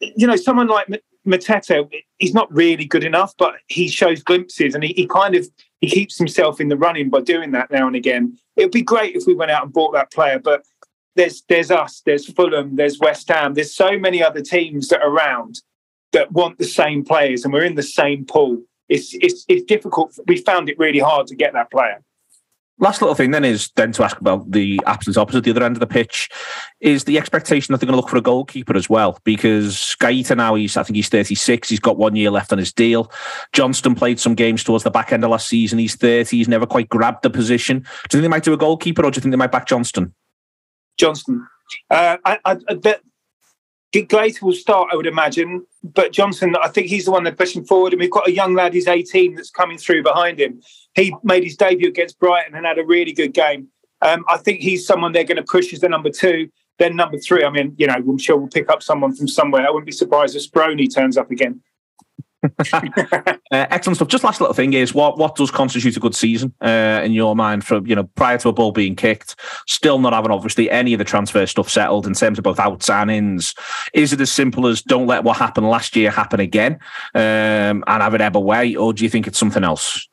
you know, someone like Mateta, he's not really good enough, but he shows glimpses and he, he kind of he keeps himself in the running by doing that now and again. It would be great if we went out and bought that player, but there's there's us, there's Fulham, there's West Ham, there's so many other teams that are around that want the same players, and we're in the same pool. it's it's it's difficult. We found it really hard to get that player. Last little thing then is then to ask about the absolute opposite, the other end of the pitch, is the expectation that they're going to look for a goalkeeper as well. Because Guaita now, he's I think he's 36, he's got one year left on his deal. Johnstone played some games towards the back end of last season, he's 30, he's never quite grabbed the position. Do you think they might do a goalkeeper or do you think they might back Johnstone? Johnstone. Uh, I, I, I Guaita will start, I would imagine, but Johnson, I think he's the one they're pushing forward. And we've got a young lad, he's 18, that's coming through behind him. He made his debut against Brighton and had a really good game. Um, I think he's someone they're going to push as the number two. Then number three, I mean, you know, I'm sure we'll pick up someone from somewhere. I wouldn't be surprised if Speroni turns up again. uh, excellent stuff. Just last little thing is what what does constitute a good season uh, in your mind? For you know, prior to a ball being kicked, still not having obviously any of the transfer stuff settled in terms of both outs and ins. Is it as simple as don't let what happened last year happen again um, and have it ever way, or do you think it's something else?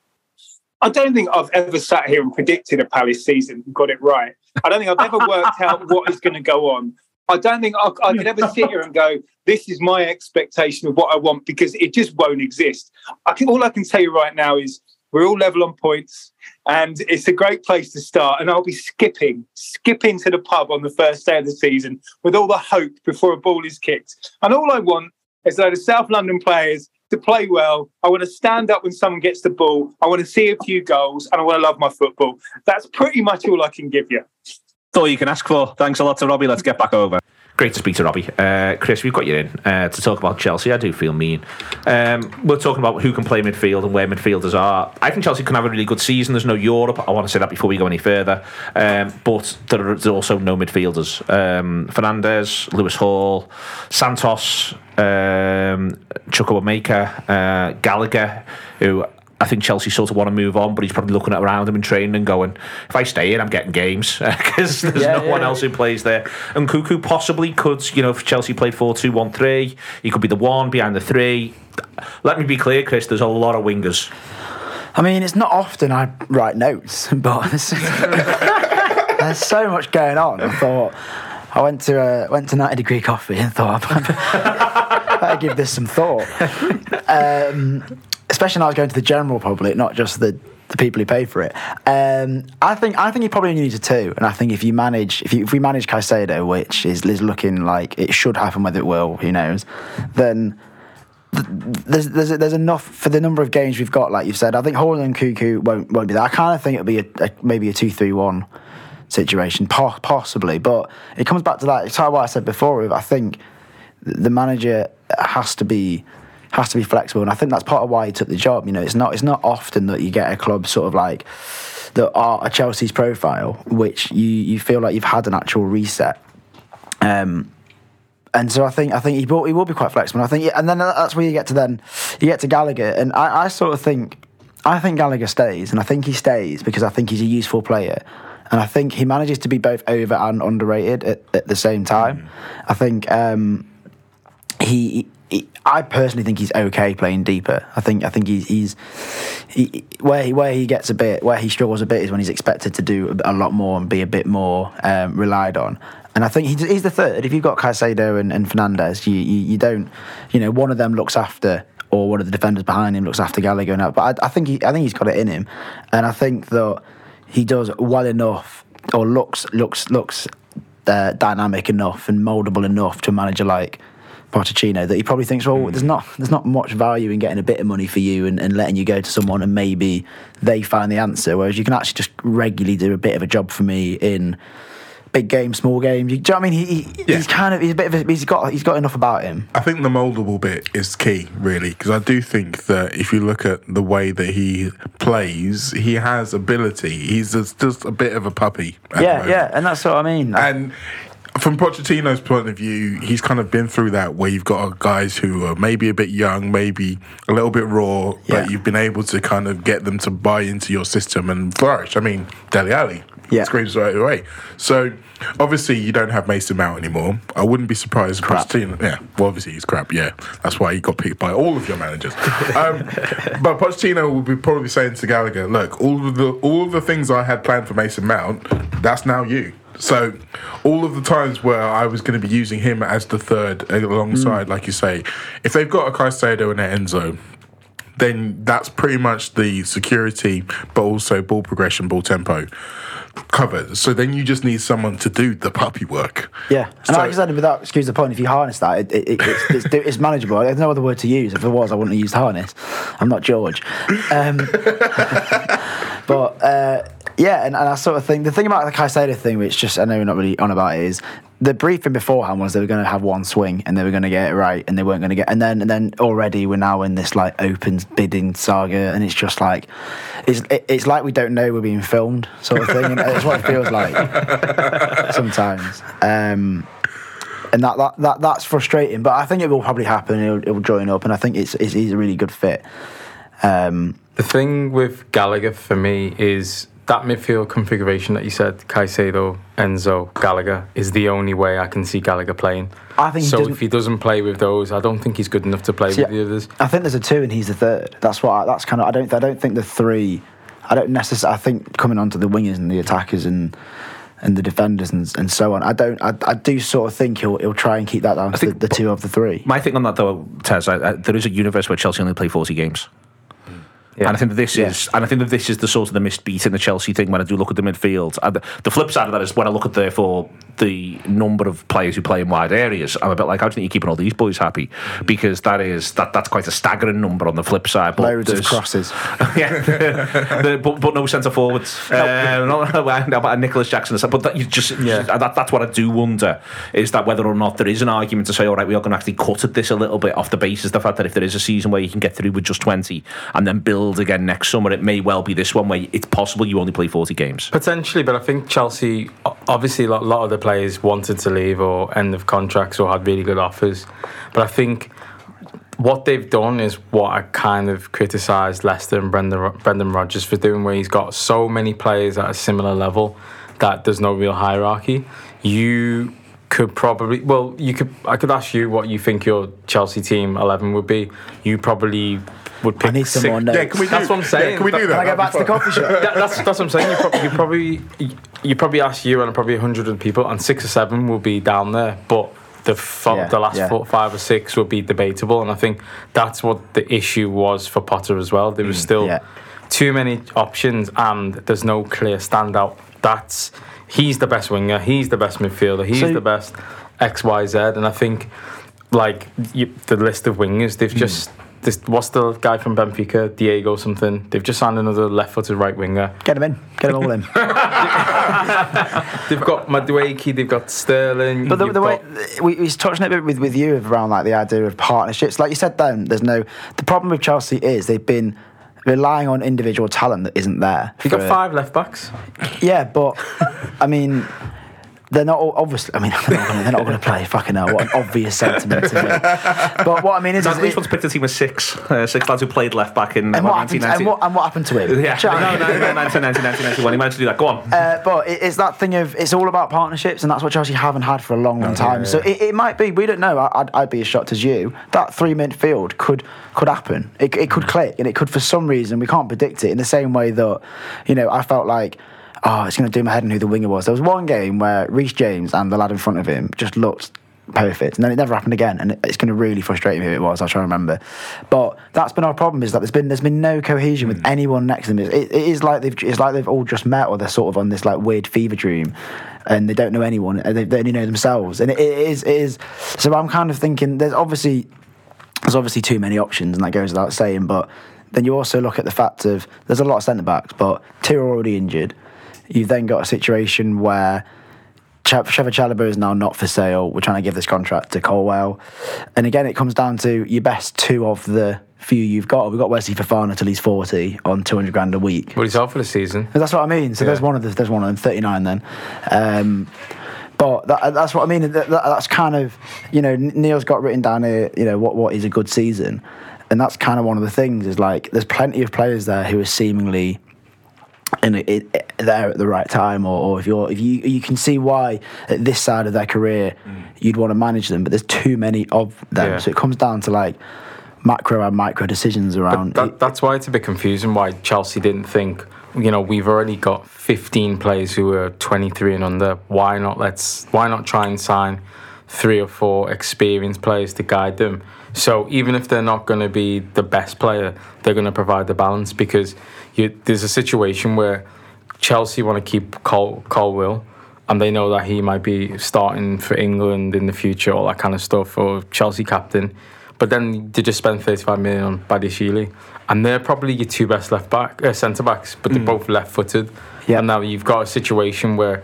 I don't think I've ever sat here and predicted a Palace season and got it right. I don't think I've ever worked out what is going to go on. I don't think I, I could ever sit here and go, this is my expectation of what I want because it just won't exist. I can, all I can tell you right now is we're all level on points and it's a great place to start. And I'll be skipping, skipping to the pub on the first day of the season with all the hope before a ball is kicked. And all I want is that the South London players to play well. I want to stand up when someone gets the ball. I want to see a few goals and I want to love my football. That's pretty much all I can give you. All you can ask for. Thanks a lot to Robbie. Let's get back over. Great to speak to Robbie. Uh, Chris, we've got you in uh, to talk about Chelsea. I do feel mean. Um, we're talking about who can play midfield and where midfielders are. I think Chelsea can have a really good season. There's no Europe. I want to say that before we go any further. Um, but there's also no midfielders. Um, Fernandez, Lewis Hall, Santos, um, uh, Gallagher, who I think Chelsea sort of want to move on, but he's probably looking at around him and training and going, if I stay here, I'm getting games because there's Yeah, no yeah. one else who plays there. And Nkunku possibly could, you know, if Chelsea played 4 2 1 3, he could be the one behind the three. Let me be clear, Chris, there's a lot of wingers. I mean, it's not often I write notes, but there's, there's so much going on. I thought I went to uh, went to 90 degree coffee and thought I better give this some thought. Um, especially when I was going to the general public, not just the the people who pay for it. Um, I think I think he probably only needs a two, and I think if you manage if you, if we manage Caicedo, which is, is looking like it should happen, whether it will, who knows, then there's, there's there's enough for the number of games we've got. Like you've said, I think Holland and Nkunku won't won't be there. I kind of think it'll be a, a maybe a two three one situation, po- possibly. But it comes back to that. It's like what I said before. I think the manager has to be has to be flexible, and I think that's part of why he took the job. You know, it's not it's not often that you get a club sort of like that are a Chelsea's profile, which you you feel like you've had an actual reset. Um, and so I think I think he will, he will be quite flexible. I think, and then that's where you get to then you get to Gallagher, and I, I sort of think I think Gallagher stays, and I think he stays because I think he's a useful player, and I think he manages to be both over and underrated at, at the same time. I think um, he. I personally think he's okay playing deeper. I think I think he's, he's he, where he where he gets a bit where he struggles a bit is when he's expected to do a lot more and be a bit more um, relied on. And I think he's, the third. If you've got Caicedo and, and Fernandez, you, you you don't, you know, one of them looks after or one of the defenders behind him looks after Gallagher out. But I, I think he I think he's got it in him, and I think that he does well enough or looks looks looks uh, dynamic enough and moldable enough to a manager like Pochettino that he probably thinks, well, there's hmm. not there's not much value in getting a bit of money for you and, and letting you go to someone and maybe they find the answer. Whereas you can actually just regularly do a bit of a job for me in big game, small game. You, do you know what I mean? He, he, He's kind of he's a bit of a, he's got he's got enough about him. I think the moldable bit is key, really, because I do think that if you look at the way that he plays, he has ability. He's just, just a bit of a puppy. Yeah, yeah, and that's what I mean. And from Pochettino's point of view, he's kind of been through that where you've got guys who are maybe a bit young, maybe a little bit raw, Yeah. but you've been able to kind of get them to buy into your system and flourish. I mean, Dele Alli Yeah. screams right away. So obviously you don't have Mason Mount anymore. I wouldn't be surprised if Pochettino. Yeah, well, obviously he's crap. Yeah, that's why he got picked by all of your managers. um, but Pochettino will be probably saying to Gallagher, "Look, all of the all the things I had planned for Mason Mount, that's now you." So, all of the times where I was going to be using him as the third alongside, like you say, if they've got a Caicedo and an Enzo, then that's pretty much the security, but also ball progression, ball tempo covered. So then you just need someone to do the puppy work. Yeah, and So- like I said, without excuse the point, if you harness that, it, it, it, it's, it's, it's manageable. There's no other word to use. If there was, I wouldn't have used harness. I'm not George. Um, but uh, yeah, and, and I sort of think the thing about the Caicedo thing, which just I know we're not really on about it, is the briefing beforehand was they were going to have one swing and they were going to get it right, and they weren't going to get. And then and then already we're now in this like open bidding saga, and it's just like it's it, it's like we don't know we're being filmed, sort of thing. and that's what it feels like sometimes. Um, and that, that, that that's frustrating, but I think it will probably happen. It'll, it'll join up, and I think it's, it's he's a really good fit. Um, The thing with Gallagher for me is that midfield configuration that you said, Caicedo, Enzo, Gallagher, is the only way I can see Gallagher playing. I think so. doesn't- If he doesn't play with those, I don't think he's good enough to play See, with the others. I think there's a two, and he's the third. That's what. I, that's kind of. I don't. I don't think the three. I don't necessarily. I think coming onto the wingers and the attackers and and the defenders and, and so on. I don't. I, I do sort of think he'll he'll try and keep that down to think- the, the two of the three. My thing on that though, Tez, I, I, there is a universe where Chelsea only play forty games. And I think that this Yeah. is, and I think that this is the sort of the missed beat in the Chelsea thing when I do look at the midfield. And the, the flip side of that is when I look at therefore the number of players who play in wide areas, I'm a bit like, how do you think you're keeping all these boys happy? Because that is that that's quite a staggering number on the flip side. But Loads of crosses. yeah, The- but, but no centre forwards. Uh, not not about Nicolas Jackson. But that you just, Yeah. that, that's what I do wonder is that whether or not there is an argument to say, all right, we are going to actually cut at this a little bit off the basis of the fact that if there is a season where you can get through with just 20 and then build again next summer, it may well be this one where it's possible you only play 40 games. Potentially, but I think Chelsea, obviously, a lot- of the players wanted to leave or end of contracts or had really good offers. But I think what they've done is what I kind of criticised Leicester and Brendan, Brendan Rodgers for doing, where he's got so many players at a similar level that there's no real hierarchy. You could probably, well, you could. I could ask you what you think your Chelsea team eleven would be. You probably would pick. I need some six- more notes. Yeah, can we do, That's what I'm saying. Yeah, can we do Can that? Can I go back to the coffee shop? that, that's that's what I'm saying. You probably you probably you probably ask you and probably a hundred of people, and six or seven will be down there, but. The, fo- Yeah, the last yeah. four, five or six would be debatable, and I think that's what the issue was for Potter as well. There was still Mm, yeah. too many options, and there's no clear standout. That's he's the best winger, he's the best midfielder, he's So- the best X, Y, Z, and I think like you, the list of wingers, they've Hmm. just this. What's the guy from Benfica, Diego something? They've just signed another left-footed right winger. Get him in. Get them all in. They've got Madueke, they've got Sterling. But the, the way got- we, we touched on it a bit with, with you around like the idea of partnerships, like you said, then there's no. The problem with Chelsea is they've been relying on individual talent that isn't there. you've got five left backs. Yeah, but I mean, they're not all, obviously. I mean, they're not gonna- they're not going to play. Fucking hell, what an obvious sentiment to me. But what I mean is, at least one's picked a team of six, uh, six lads who played left back in and what, what, happened, 1990. and, what, and what happened to him? yeah, no, no, no, 1990, 1991. He managed to do that. Go on. Uh, but it, it's that thing of it's all about partnerships, and that's what Chelsea haven't had for a long, long time. So it, it might be. We don't know. I- I'd, I'd be as shocked as you. That three midfield could could happen. It, it could click, and it could for some reason we can't predict it. In the same way that, you know, I felt like. Oh, it's going to do my head in who the winger was. There was one game where Reece James and the lad in front of him just looked perfect, and then it never happened again. And it's going to really frustrate me who it was. I'll try to remember. But that's been our problem is that there's been there's been no cohesion with hmm. anyone next to them. It, it is like they've it's like they've all just met, or they're sort of on this like weird fever dream, and they don't know anyone. and They, they only know themselves, and it, it is it is. So I'm kind of thinking there's obviously there's obviously too many options, and that goes without saying. But then you also look at the fact of there's a lot of centre backs, but two are already injured. You've then got a situation where Trevor Chalobah is now not for sale. We're trying to give this contract to Colwill, and again, it comes down to your best two of the few you've got. We've got Wesley Fofana till he's forty on two hundred grand a week. But he's out for the season. That's what I mean. So there's one of the, there's one of them, 39 then. Um, but that, that's what I mean. That, that- that's kind of, you know, Neil's got written down here, you know, what, what is a good season. And that's kind of one of the things is like, there's plenty of players there who are seemingly in it, it, there at the right time, or, or if you're if you you can see why at this side of their career mm. you'd want to manage them, but there's too many of them, Yeah. so it comes down to like macro and micro decisions around. That, that's why it's a bit confusing why Chelsea didn't think, you know, we've already got 15 players who are 23 and under. Why not let's why not try and sign three or four experienced players to guide them? So even if they're not going to be the best player, they're going to provide the balance because you, there's a situation where Chelsea want to keep Col- Colwill and they know that he might be starting for England in the future, all that kind of stuff, or Chelsea captain. But then they just spend 35 million on Badiashile, and they're probably your two best left back, uh, centre backs, but they're both left footed. Yeah. And now you've got a situation where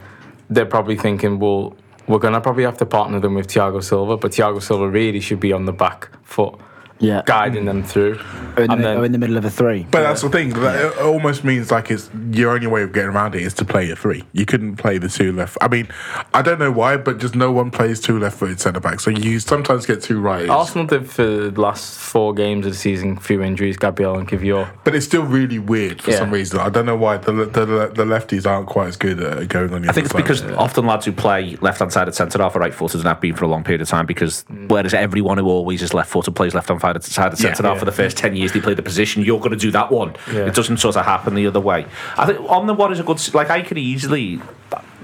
they're probably thinking, well, we're gonna probably have to partner them with Thiago Silva, but Thiago Silva really should be on the back foot, Yeah. guiding them through. Or in, the, and mi- then or in the middle of a three. But that's the thing. That it almost means like it's your only way of getting around it is to play a three. You couldn't play the two left. I mean, I don't know why, but just no one plays two left-footed centre backs. So you sometimes get two right. Arsenal did for the last four games of the season, few injuries, Gabriel and Kiwior. But it's still really weird for Yeah. some reason. I don't know why the, the the lefties aren't quite as good at going on the I think it's other because side. often lads who play left hand side at centre half are right footed and have been for a long period of time. Because mm. whereas everyone who always is left footed plays hand side at centre half for the first ten years they play the position, you're going to do that one. Yeah. It doesn't sort of happen the other way. I think on the what is a good like I could easily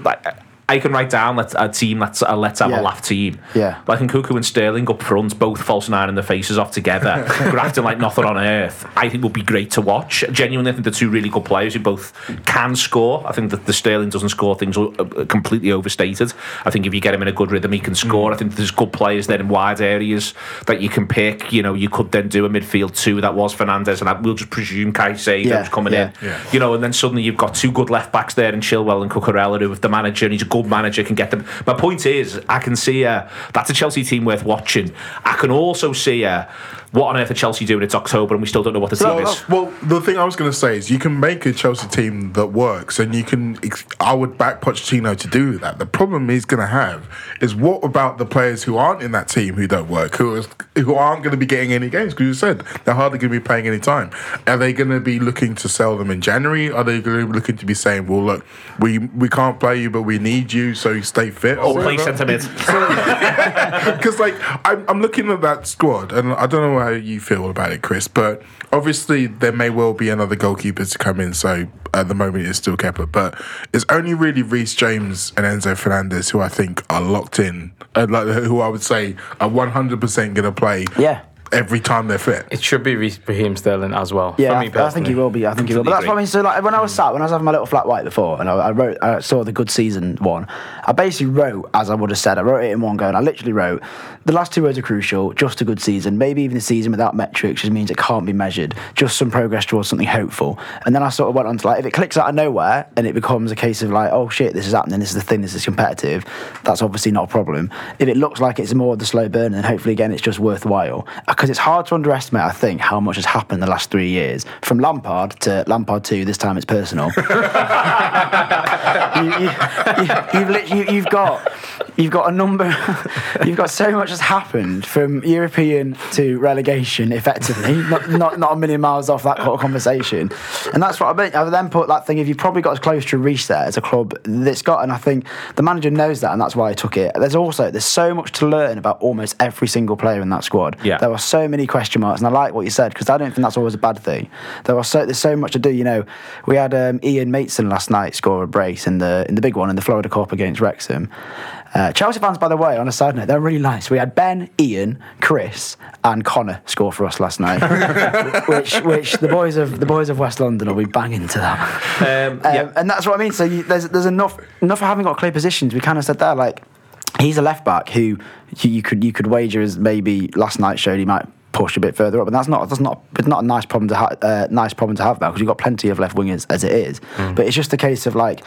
like. I can write down let a team that's a uh, let's have Yeah. a laugh team. Yeah. Like in Nkunku and Sterling up front, both false nine and the faces off together, grafting like nothing on earth. I think would be great to watch. Genuinely, I think they're two really good players who both can score. I think that the Sterling doesn't score things uh, uh completely overstated. I think if you get him in a good rhythm, he can score. Mm. I think there's good players there in wide areas that you can pick. You know, you could then do a midfield two that was Fernandez, and I, we'll just presume Caicedo's Yeah, coming yeah. in. You know, and then suddenly you've got two good left backs there in Chilwell and Cucurella, who, if the manager, and he's a good manager, can get them. My point is, I can see uh, that's a Chelsea team worth watching. I can also see uh, what on earth are Chelsea doing? It's October, and we still don't know what the team Well, is. well, the thing I was going to say is you can make a Chelsea team that works, and you can. I would back Pochettino to do that. The problem he's going to have is what about the players who aren't in that team who don't work, who is, who aren't going to be getting any games? Because you said they're hardly going to be playing any time. Are they going to be looking to sell them in January? Are they going to be looking to be saying, "Well, look, we we can't play you, but we need you, so you stay fit"? Oh, or play centre mid. Because like I'm, I'm looking at that squad, and I don't know how you feel about it, Chris. But obviously there may well be another goalkeeper to come in. So at the moment it's still Kepa, but it's only really Reece James and Enzo Fernandez who I think are locked in, uh, like who I would say are 100 percent going to play. Yeah. Every time they're fit. It should be Reece- Raheem Sterling as well. Yeah, for I, me I think he will be. I think he will. Be. But that's what I mean. So, like, when I was hmm. sat, when I was having my little flat white before, and I, I wrote, I saw the good season one. I basically wrote as I would have said. I wrote it in one go, and I literally wrote the last two words are crucial. Just a good season, maybe even a season without metrics, just means it can't be measured. Just some progress towards something hopeful. And then I sort of went on to like, if it clicks out of nowhere and it becomes a case of like, oh shit, this is happening. This is the thing. This is competitive. That's obviously not a problem. If it looks like it's more of the slow burn, then hopefully again it's just worthwhile. Because it's hard to underestimate. I think how much has happened in the last three years from Lampard to Lampard two. This time it's personal. you, you, you, you've got you've got a number you've got so much has happened from European to relegation effectively not, not not a million miles off that conversation and that's what I mean I then put that thing if you've probably got as close to reach there as a club that's got and I think the manager knows that and that's why I took it there's also there's so much to learn about almost every single player in that squad Yeah. there are so many question marks and I like what you said because I don't think that's always a bad thing there are so there's so much to do you know we had um, Ian Maatsen last night score a brace in the in the big one in the Florida Cup against Wrexham uh, Chelsea fans, by the way, on a side note, they're really nice. We had Ben, Ian, Chris, and Connor score for us last night, which which the boys of the boys of West London will be banging to that. Um, Um, yeah. and that's what I mean. So you, there's there's enough enough for having got clear positions. We kind of said there like he's a left back who you, could you could wager as maybe last night showed he might push a bit further up, and that's not that's not it's not a nice problem to ha- uh, nice problem to have now because you've got plenty of left wingers as it is. But it's just a case of like.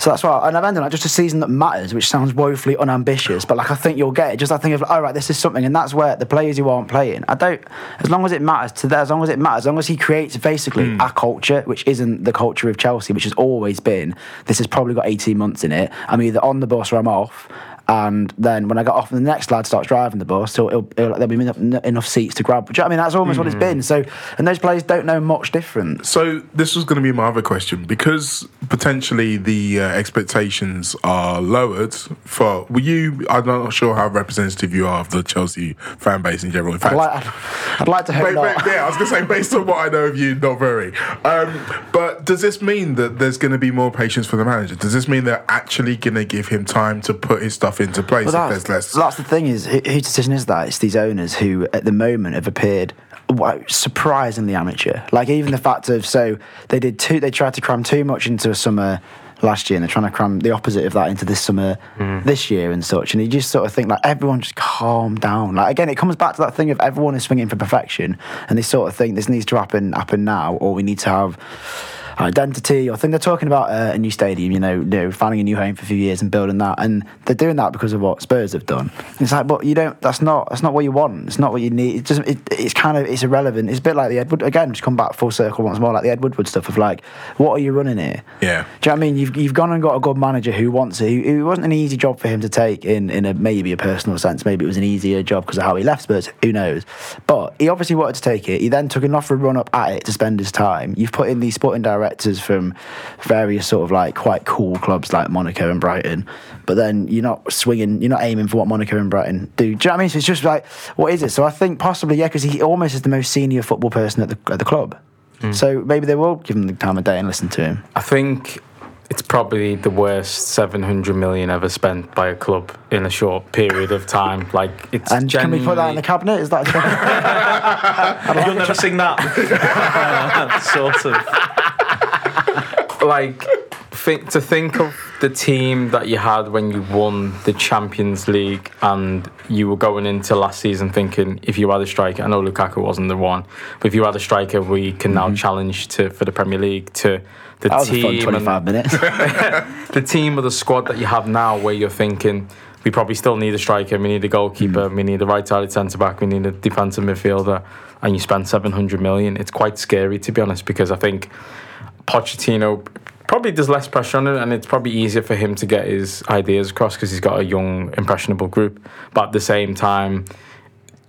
So that's why, and I've ended like just a season that matters, which sounds woefully unambitious, but like I think you'll get it. Just I think of, all right, this is something, and that's where the players who aren't playing, I don't. As long as it matters to them, as long as it matters, as long as he creates basically a culture, which isn't the culture of Chelsea, which has always been. This has probably got eighteen months in it. I'm either on the bus or I'm off. And then when I got off, and the next lad starts driving the bus, so it'll, it'll, there'll be enough, enough seats to grab. Do you know what I mean, that's almost what it's been. So, and those players don't know much different. So this was going to be my other question because potentially the uh, expectations are lowered for were you I'm not sure how representative you are of the Chelsea fan base in general in fact I'd like, I'd like to hope Ba- ba- not. yeah, I was gonna say based on what I know of you, not very. Um, but does this mean that there's going to be more patience for the manager? Does this mean they're actually going to give him time to put his stuff into place Well, if that's, there's less? that's the thing is who, whose decision is that? It's these owners who, at the moment, have appeared wow, surprisingly amateur. Like even the fact of so they did two, they tried to cram too much into a summer last year, and they're trying to cram the opposite of that into this summer mm. this year and such. And you just sort of think like everyone just calm down. Like again, it comes back to that thing of everyone is swinging for perfection, and they sort of think this needs to happen happen now, or we need to have identity. Or thing they're talking about uh, a new stadium you know, you know finding a new home for a few years and building that and they're doing that because of what Spurs have done. It's like but you don't that's not that's not what you want. It's not what you need. It doesn't it, it's kind of it's irrelevant. It's a bit like the Edward again just come back full circle once more like the Edward Woodward stuff of like what are you running here? Yeah. do you know what I mean? You've, you've gone and got a good manager who wants it it wasn't an easy job for him to take in in a maybe a personal sense. Maybe it was an easier job because of how he left Spurs. Who knows? But he obviously wanted to take it. He then took an offer run up at it to spend his time. You've put in these sporting directors from various sort of like quite cool clubs like Monaco and Brighton. But then you're not swinging you're not aiming for what Monaco and Brighton do. Do you know what I mean? So it's just like what is it? So I think possibly yeah because he almost is the most senior football person at the, at the club. Mm. So maybe they will give him the time of day and listen to him. I think it's probably the worst 700 million ever spent by a club in a short period of time. Like it's and can we put that in the cabinet? Is that You'll never sing that. sort of. Like think to think of the team that you had when you won the Champions League and you were going into last season thinking if you had a striker I know Lukaku wasn't the one but if you had a striker we can now mm-hmm. challenge to for the Premier League to the that was a fun team 25 and minutes. the team or the squad that you have now where you're thinking we probably still need a striker we need a goalkeeper mm-hmm. we need a right-sided centre back we need a defensive midfielder and you spend 700 million it's quite scary to be honest because I think Pochettino probably there's less pressure on it and it's probably easier for him to get his ideas across because he's got a young impressionable group. But at the same time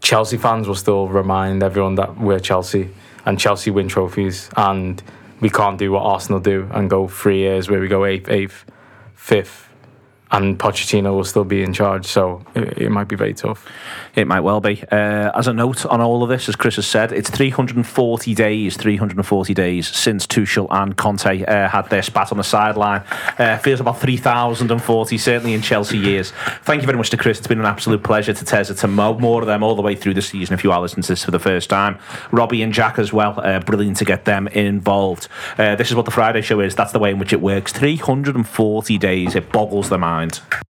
Chelsea fans will still remind everyone that we're Chelsea and Chelsea win trophies and we can't do what Arsenal do and go three years where we go eighth, eighth, fifth and Pochettino will still be in charge so it, it might be very tough. It might well be. Uh, as a note on all of this, as Chris has said, it's 340 days, 340 days since Tuchel and Conte uh, had their spat on the sideline. Uh, feels about 3,040, certainly in Chelsea years. Thank you very much to Chris. It's been an absolute pleasure to Teza, to Mo, more of them all the way through the season if you are listening to this for the first time. Robbie and Jack as well. Uh, brilliant to get them involved. Uh, this is what the Friday show is. That's the way in which it works. 340 days. It boggles the mind.